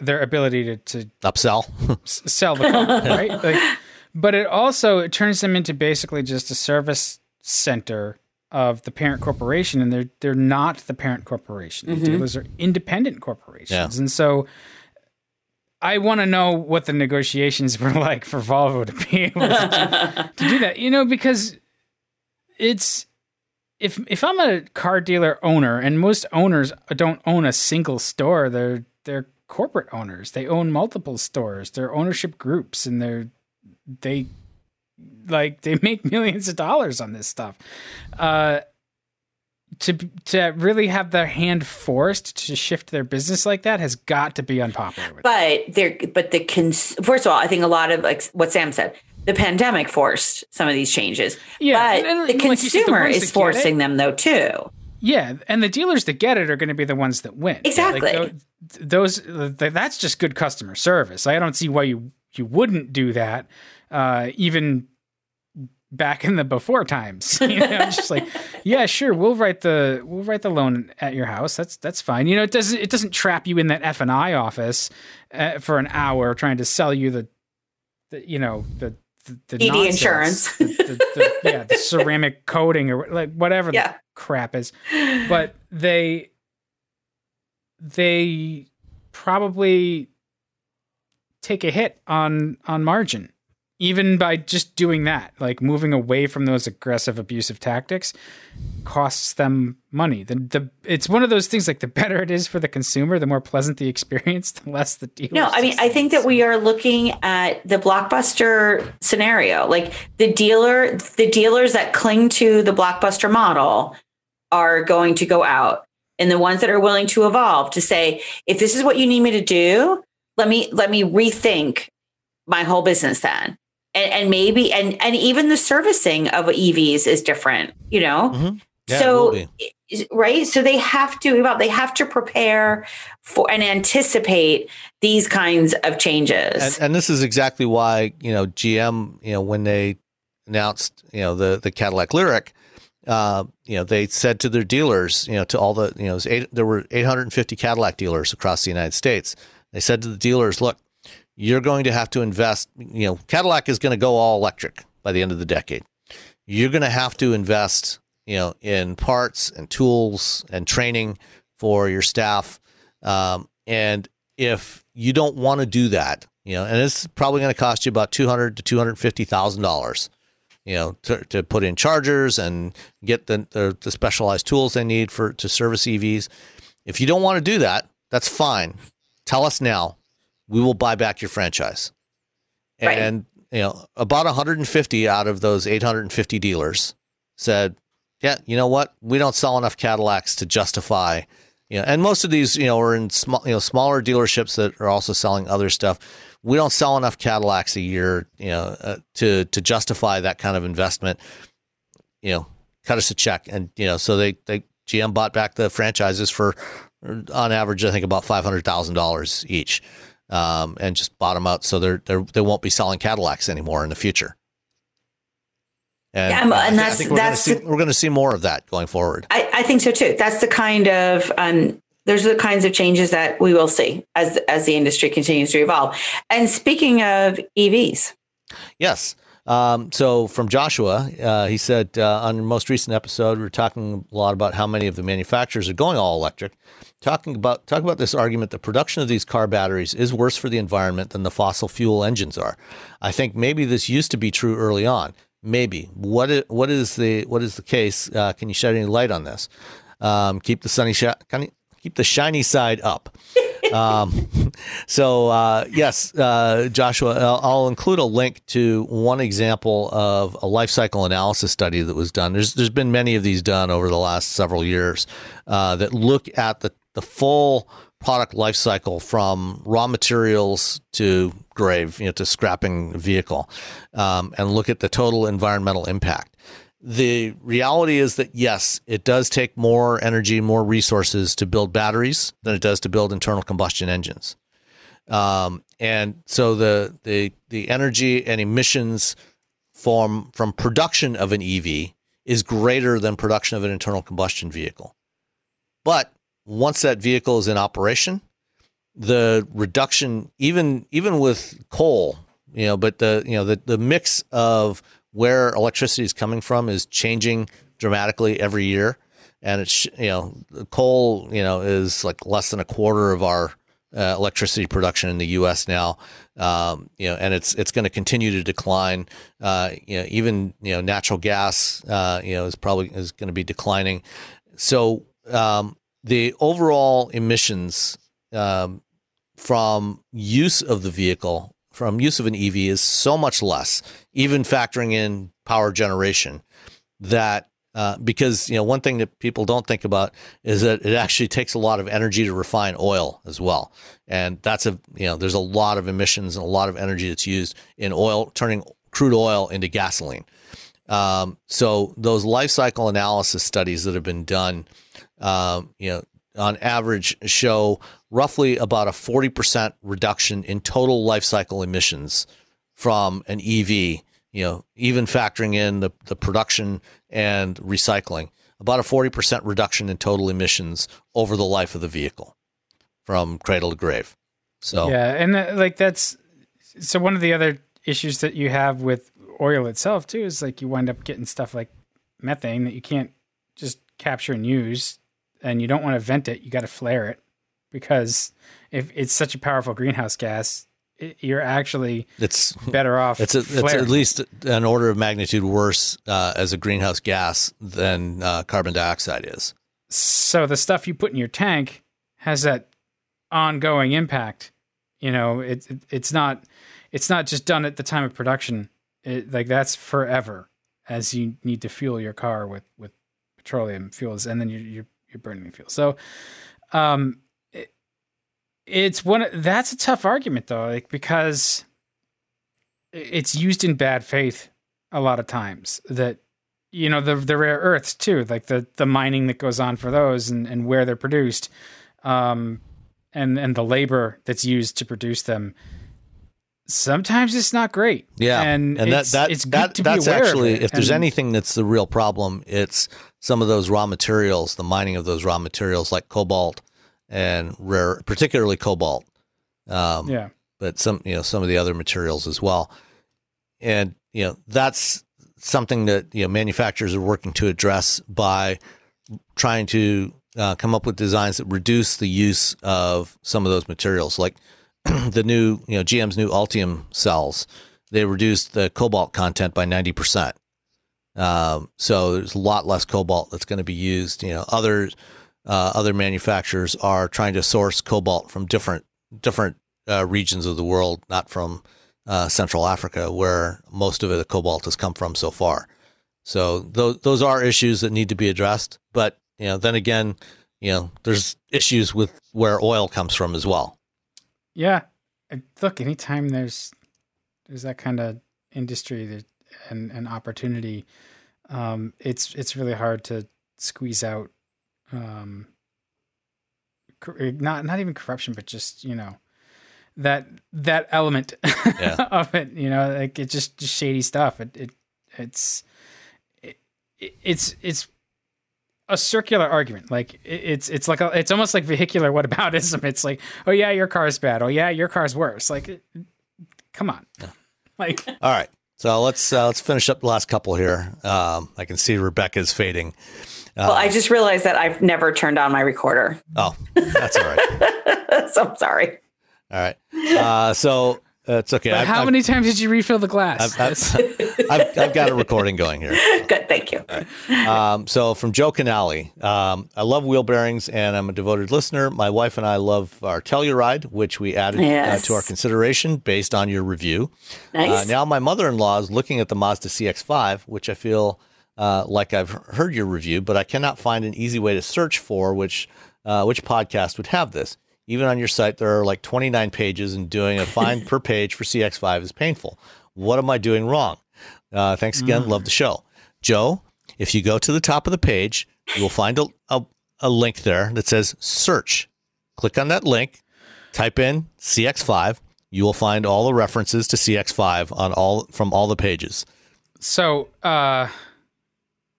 their ability to, to upsell, s- sell the car, right? Like, but it also it turns them into basically just a service center of the parent corporation, and they're they're not the parent corporation. Mm-hmm. Dealers are independent corporations, yeah. and so I want to know what the negotiations were like for Volvo to be able to, to do that. You know, because it's if if I'm a car dealer owner, and most owners don't own a single store, they're they're corporate owners. They own multiple stores. They're ownership groups, and they're they like they make millions of dollars on this stuff. Uh, to to really have their hand forced to shift their business like that has got to be unpopular. but there, but the cons- first of all, I think a lot of like what Sam said, the pandemic forced some of these changes. Yeah, but and, and, the consumer like said, the is forcing them though too. Yeah, and the dealers that get it are going to be the ones that win. Exactly. Like, those that's just good customer service. I don't see why you you wouldn't do that, uh, even back in the before times. You know, just like, yeah, sure, we'll write the we'll write the loan at your house. That's that's fine. You know, it doesn't it doesn't trap you in that F and I office uh, for an hour trying to sell you the, the you know the the, the ED insurance, the, the, yeah, the ceramic coating or like whatever yeah. the crap is. But they they probably take a hit on on margin even by just doing that, like moving away from those aggressive, abusive tactics, costs them money. The, the it's one of those things like the better it is for the consumer, the more pleasant the experience, the less the deal. No, I mean, I think that we are looking at the blockbuster scenario. Like the dealer, the dealers that cling to the blockbuster model are going to go out, and the ones that are willing to evolve to say, if this is what you need me to do, let me let me rethink my whole business then and, and maybe and and even the servicing of EVs is different, you know. Mm-hmm. Yeah, so right, so they have to well, they have to prepare for and anticipate these kinds of changes. And, and this is exactly why you know GM, you know, when they announced you know the the Cadillac Lyriq uh, you know, they said to their dealers, you know, to all the, you know, eight, there were 850 Cadillac dealers across the United States. They said to the dealers, look, you're going to have to invest. You know, Cadillac is going to go all electric by the end of the decade. You're going to have to invest, you know, in parts and tools and training for your staff. Um, and if you don't want to do that, you know, and it's probably going to cost you about two hundred to two hundred fifty thousand dollars, you know, to, to put in chargers and get the, the the specialized tools they need for to service EVs. If you don't want to do that, that's fine. Tell us now we will buy back your franchise. Right. And you know, about 150 out of those 850 dealers said, "Yeah, you know what? We don't sell enough Cadillacs to justify." You know, and most of these, you know, are in small, you know, smaller dealerships that are also selling other stuff. We don't sell enough Cadillacs a year, you know, uh, to to justify that kind of investment. You know, cut us a check, and you know, so they they GM bought back the franchises for, on average, I think about five hundred thousand dollars each um, and just bottom out so they're, they're they won't be selling Cadillacs anymore in the future. And, yeah, and that's we're that's gonna see, we're going to see more of that going forward. I, I think so too. That's the kind of um, there's the kinds of changes that we will see as as the industry continues to evolve. And speaking of EVs, yes. Um, so from Joshua, uh, he said uh, on the most recent episode, we are talking a lot about how many of the manufacturers are going all electric. Talking about talk about this argument that production of these car batteries is worse for the environment than the fossil fuel engines are. I think maybe this used to be true early on. Maybe what is, what is the what is the case? Uh, can you shed any light on this? Um, keep the sunny sh- keep the shiny side up. um, so uh, yes, uh, Joshua, I'll, I'll, include a link to one example of a life cycle analysis study that was done. There's there's been many of these done over the last several years uh, that look at the the full product life cycle from raw materials to grave, you know, to scrapping vehicle, um, and look at the total environmental impact the reality is that yes, it does take more energy, more resources to build batteries than it does to build internal combustion engines. Um, and so the the the energy and emissions from from production of an EV is greater than production of an internal combustion vehicle. But once that vehicle is in operation, the reduction even even with coal, you know, but the you know the the mix of where electricity is coming from is changing dramatically every year. And it's, you know, coal, you know, is like less than a quarter of our uh, electricity production in the U.S. now, um, you know, and it's it's going to continue to decline. Uh, you know, even you know, natural gas, uh, you know, is probably is going to be declining. So um, the overall emissions um, from use of the vehicle from use of an EV is so much less, even factoring in power generation, that uh, because you know one thing that people don't think about is that it actually takes a lot of energy to refine oil as well, and that's a you know there's a lot of emissions and a lot of energy that's used in oil turning crude oil into gasoline. Um, so those life cycle analysis studies that have been done, um, you know, on average show roughly about a 40% reduction in total life cycle emissions from an EV, you know, even factoring in the, the production and recycling, about a 40% reduction in total emissions over the life of the vehicle from cradle to grave. So, yeah. And the, like that's so one of the other issues that you have with oil itself, too, is like you wind up getting stuff like methane that you can't just capture and use and you don't want to vent it, you got to flare it because if it's such a powerful greenhouse gas, you're actually it's better off. It's a, it's at least an order of magnitude worse uh, as a greenhouse gas than uh, carbon dioxide is. So the stuff you put in your tank has that ongoing impact. You know, it's it, it's not it's not just done at the time of production. It, like that's forever, as you need to fuel your car with with petroleum fuels, and then you're you're, you're burning fuel. So, um, it, it's one that's a tough argument though, like because it's used in bad faith a lot of times. That you know the the rare earths too, like the the mining that goes on for those and and where they're produced, um, and and the labor that's used to produce them sometimes it's not great. Yeah, and, and that that, that that's actually if there's anything that's the real problem, it's some of those raw materials, the mining of those raw materials like cobalt and rare, particularly cobalt. Um, yeah, but some you know some of the other materials as well, and you know that's something that you know manufacturers are working to address by trying to uh, come up with designs that reduce the use of some of those materials, like the new, you know, GM's new Ultium cells, they reduced the cobalt content by 90%. Um, so there's a lot less cobalt that's going to be used. You know, other uh, other manufacturers are trying to source cobalt from different different uh, regions of the world, not from uh, Central Africa, where most of the cobalt has come from so far. So those those are issues that need to be addressed. But you know, then again, you know, there's issues with where oil comes from as well. Yeah, look, anytime there's there's that kind of industry and and opportunity, um, it's it's really hard to squeeze out, um, not not even corruption, but just you know that that element yeah. of it. You know, like it's just just shady stuff. It it it's it, it's it's a circular argument. Like it's it's like a, it's almost like vehicular whataboutism. It's like, oh yeah, your car's bad. Oh yeah, your car's worse. Like, come on. Yeah. Like, all right. So let's uh, let's finish up the last couple here. Um, I can see Rebecca's fading. Uh, well, I just realized that I've never turned on my recorder. Oh, that's all right. so I'm sorry. All right. Uh, so it's okay. I've, how I've, many times did you refill the glass? I've, I've, got a recording going here. Good, thank you. Right. Um, so from Joe Canali, um, I love wheel bearings and I'm a devoted listener. My wife and I love our Telluride, which we added yes. uh, to our consideration based on your review. Nice. Uh, now my mother-in-law is looking at the Mazda CX-5, which I feel uh, like I've heard your review, but I cannot find an easy way to search for which uh, which podcast would have this. Even on your site, there are like 29 pages, and doing a find per page for CX5 is painful. What am I doing wrong? Uh, thanks again. Mm. Love the show. Joe, if you go to the top of the page, you will find a, a, a link there that says search. Click on that link, type in CX5. You will find all the references to CX5 on all from all the pages. So uh,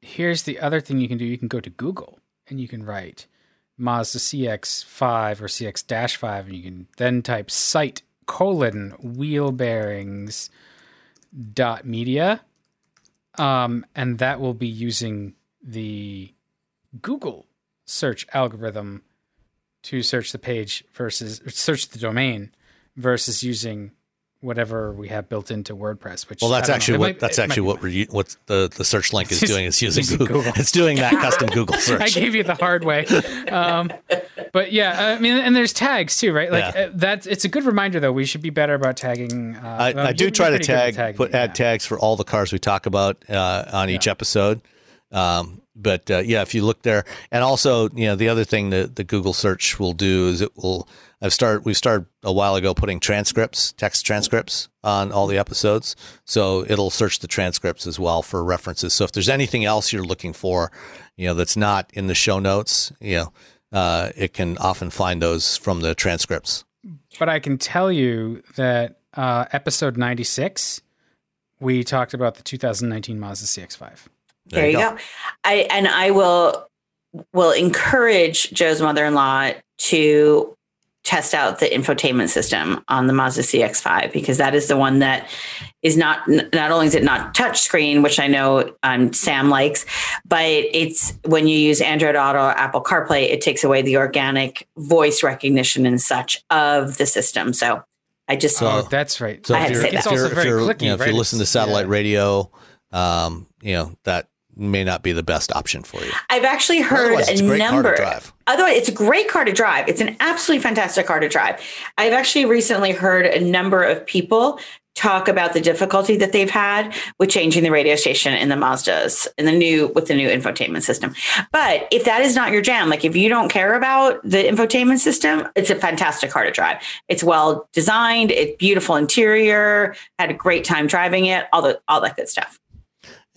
here's the other thing you can do. You can go to Google and you can write Mazda CX5 or CX 5, and you can then type site colon wheel bearings dot media. Um, and that will be using the Google search algorithm to search the page versus search the domain versus using whatever we have built into WordPress. Which well, that's actually what might, that's actually what we're what the the search link is doing. Is using, using Google. Google. It's doing that custom Google search. I gave you the hard way, um, but yeah, I mean, and there's tags too, right? Like yeah. uh, that's it's a good reminder though. We should be better about tagging. Uh, I, well, I do try to tag, put add tags for all the cars we talk about uh, on each yeah. episode. Um, but uh, yeah, if you look there, and also you know the other thing that the Google search will do is it will I've started. we've started a while ago putting transcripts, text transcripts on all the episodes, so it'll search the transcripts as well for references. So if there's anything else you're looking for, you know, that's not in the show notes, you know, uh, it can often find those from the transcripts. But I can tell you that uh, episode 96, we talked about the 2019 Mazda CX-5. There, there you go. go. I and I will will encourage Joe's mother-in-law to test out the infotainment system on the Mazda CX-5 because that is the one that is not not only is it not touchscreen, which I know um, Sam likes, but it's when you use Android Auto or Apple CarPlay, it takes away the organic voice recognition and such of the system. So I just So- Oh, that's right. So I had if to you're, say if that. you're, also if very you're, clicky, you know, if right? you listen to satellite yeah. radio, um, you know that may not be the best option for you. I've actually heard Otherwise, a a great car to number. Otherwise, it's a great car to drive. It's an absolutely fantastic car to drive. I've actually recently heard a number of people talk about the difficulty that they've had with changing the radio station in the Mazdas in the new with the new infotainment system. But if that is not your jam, like if you don't care about the infotainment system, it's a fantastic car to drive. It's well designed, it's beautiful interior, had a great time driving it, all the all that good stuff.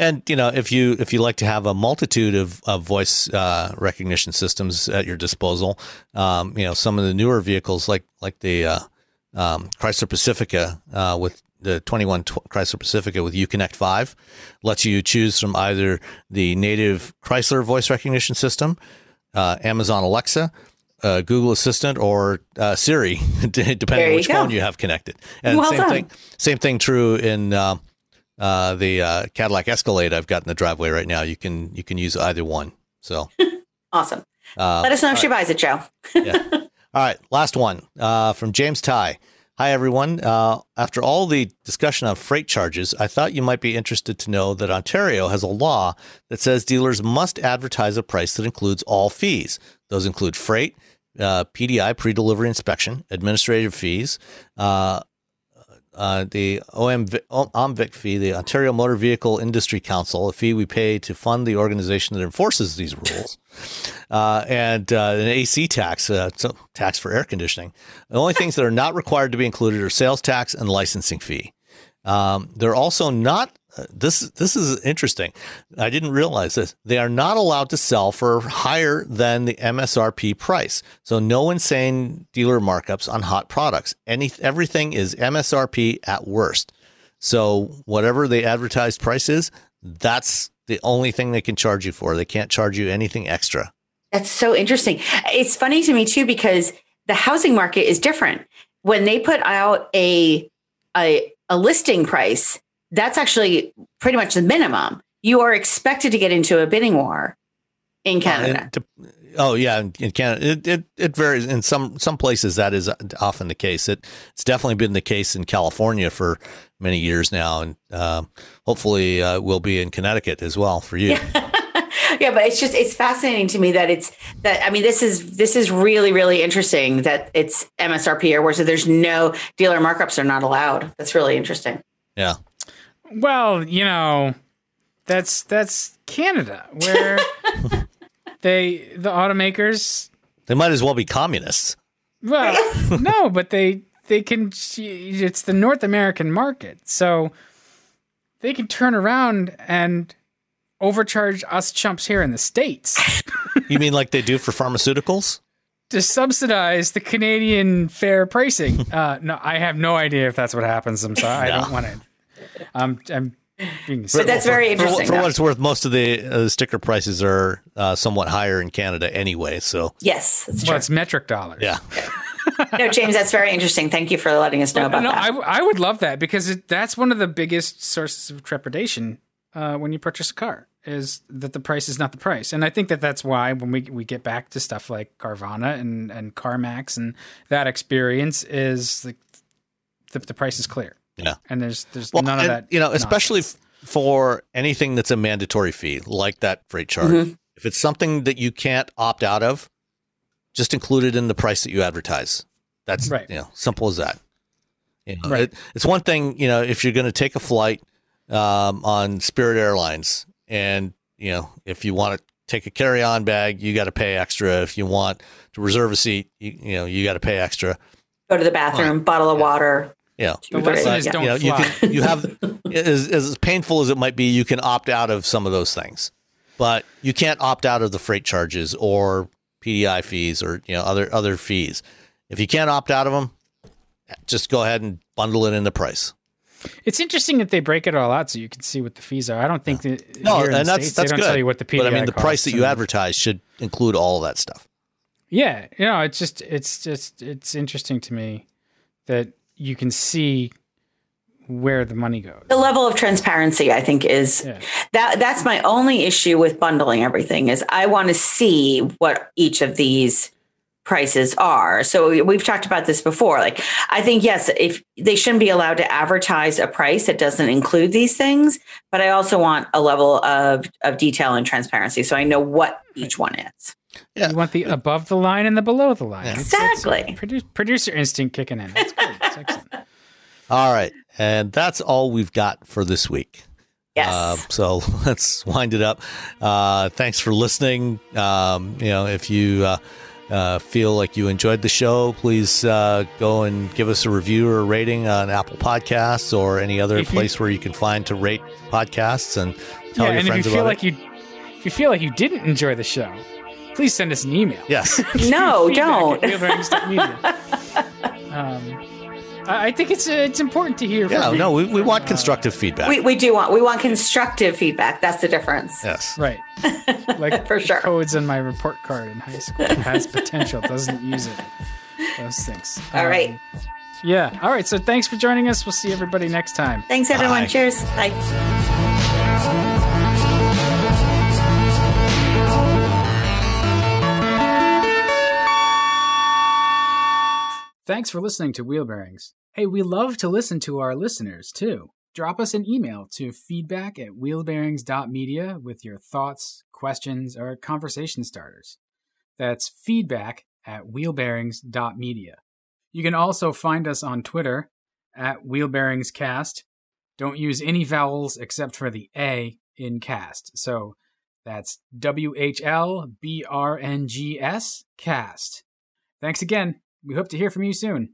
And you know, if you if you like to have a multitude of, of voice uh, recognition systems at your disposal, um, you know, some of the newer vehicles like like the uh, um, Chrysler Pacifica uh, with the 21 tw- Chrysler Pacifica with Uconnect 5 lets you choose from either the native Chrysler voice recognition system, uh, Amazon Alexa, uh, Google Assistant, or uh, Siri, depending on which go. phone you have connected. And Well same done. thing, same thing true in uh, uh, the uh, Cadillac Escalade I've got in the driveway right now. You can you can use either one. So Awesome. uh, Let us know if she buys it, Joe. yeah. All right, last one uh, from James Ty. Hi, everyone. Uh, after all the discussion on freight charges, I thought you might be interested to know that Ontario has a law that says dealers must advertise a price that includes all fees. Those include freight, uh, PDI, pre delivery inspection, administrative fees, uh, uh, the OM, OMVIC fee, the Ontario Motor Vehicle Industry Council, a fee we pay to fund the organization that enforces these rules, uh, and uh, an AC tax, uh, so tax for air conditioning. The only things that are not required to be included are sales tax and licensing fee. Um, they're also not. Uh, this this is interesting. I didn't realize this. They are not allowed to sell for higher than the MSRP price. So no insane dealer markups on hot products. Any everything is MSRP at worst. So whatever the advertised price is, that's the only thing they can charge you for. They can't charge you anything extra. That's so interesting. It's funny to me too because the housing market is different. When they put out a a, a listing price, that's actually pretty much the minimum. You are expected to get into a bidding war in Canada. And to- oh yeah, in in Canada, it, it it varies. In some some places, that is often the case. It, it's definitely been the case in California for many years now, and um, hopefully uh, will be in Connecticut as well for you. yeah, but it's just it's fascinating to me that it's that I mean this is this is really really interesting that it's MSRP or where so there's no dealer markups are not allowed. That's really interesting. Yeah, Well, you know, that's that's Canada where they the automakers they might as well be communists. well, no, but they they can it's the North American market. So they can turn around and overcharge us chumps here in the states You mean like they do for pharmaceuticals? to subsidize the Canadian fair pricing. Uh, no, I have no idea if that's what happens. I'm sorry. I don't want to. Um, I'm being But that's very For, interesting. for though. what it's worth, most of the uh, sticker prices are uh, somewhat higher in Canada anyway. So yes, that's true. well, it's metric dollars. yeah, no, James, that's very interesting. Thank you for letting us know about no, that. I, w- I would love that because it, that's one of the biggest sources of trepidation uh, when you purchase a car is that the price is not the price. And I think that that's why when we, we get back to stuff like Carvana and, and CarMax and that experience is the, the, the price is clear. Yeah. And there's there's well, none of that. you know, especially nonsense. f- for anything that's a mandatory fee like that freight charge. Mhm. If it's something that you can't opt out of, just include it in the price that you advertise. That's Right. you know simple as that. You know, Right. it, it's one thing you know if you're going to take a flight um, on Spirit Airlines, and you know if you want to take a carry-on bag, you got to pay extra. If you want to reserve a seat, you, you know you got to pay extra. Go to the bathroom, bottle of water. Yeah. The But, lesson uh, is yeah. don't you know, you can you have as, as painful as it might be, you can opt out of some of those things, but you can't opt out of the freight charges or PDI fees or you know other other fees. If you can't opt out of them, just go ahead and bundle it in the price. It's interesting that they break it all out so you can see what the fees are. I don't think that No, and that's States, that's they don't good. tell you what the PDI but I mean, the price that you advertise should include all of that stuff. Yeah, you know, it's just it's just it's interesting to me that you can see where the money goes. The level of transparency, I think, is Yeah. that that's my only issue with bundling everything is I want to see what each of these prices are. So we've talked about this before. Like, I think, yes, if they shouldn't be allowed to advertise a price that doesn't include these things, but I also want a level of, of detail and transparency. So I know what each one is. Yeah. You want the above the line and the below the line. Yeah. Exactly. It's, it's producer instinct kicking in. That's excellent. All right. And that's all we've got for this week. Yes. Uh, so let's wind it up. Uh, thanks for listening. Um, you know, if you uh, uh, feel like you enjoyed the show, please uh, go and give us a review or a rating on Apple Podcasts or any other if place you, where you can find to rate podcasts and tell yeah, your and friends if you feel about like it. You, if you feel like you didn't enjoy the show, please send us an email. Yes. no, don't. um, I think it's uh, it's important to hear. Yeah, no, we, we want constructive feedback. We, we do want we want constructive feedback. That's the difference. Yes, right. Like for sure. Codes on my report card in high school it has potential, doesn't use it. Those things. All um, right. Yeah. All right. So thanks for joining us. We'll see everybody next time. Thanks, everyone. Bye. Cheers. Bye. Thanks for listening to Wheel Bearings. Hey, we love to listen to our listeners too. Drop us an email to feedback at wheelbearings.media with your thoughts, questions, or conversation starters. That's feedback at wheelbearings.media. You can also find us on Twitter at wheelbearingscast. Don't use any vowels except for the A in cast. So that's W H L B R N G S cast. Thanks again. We hope to hear from you soon.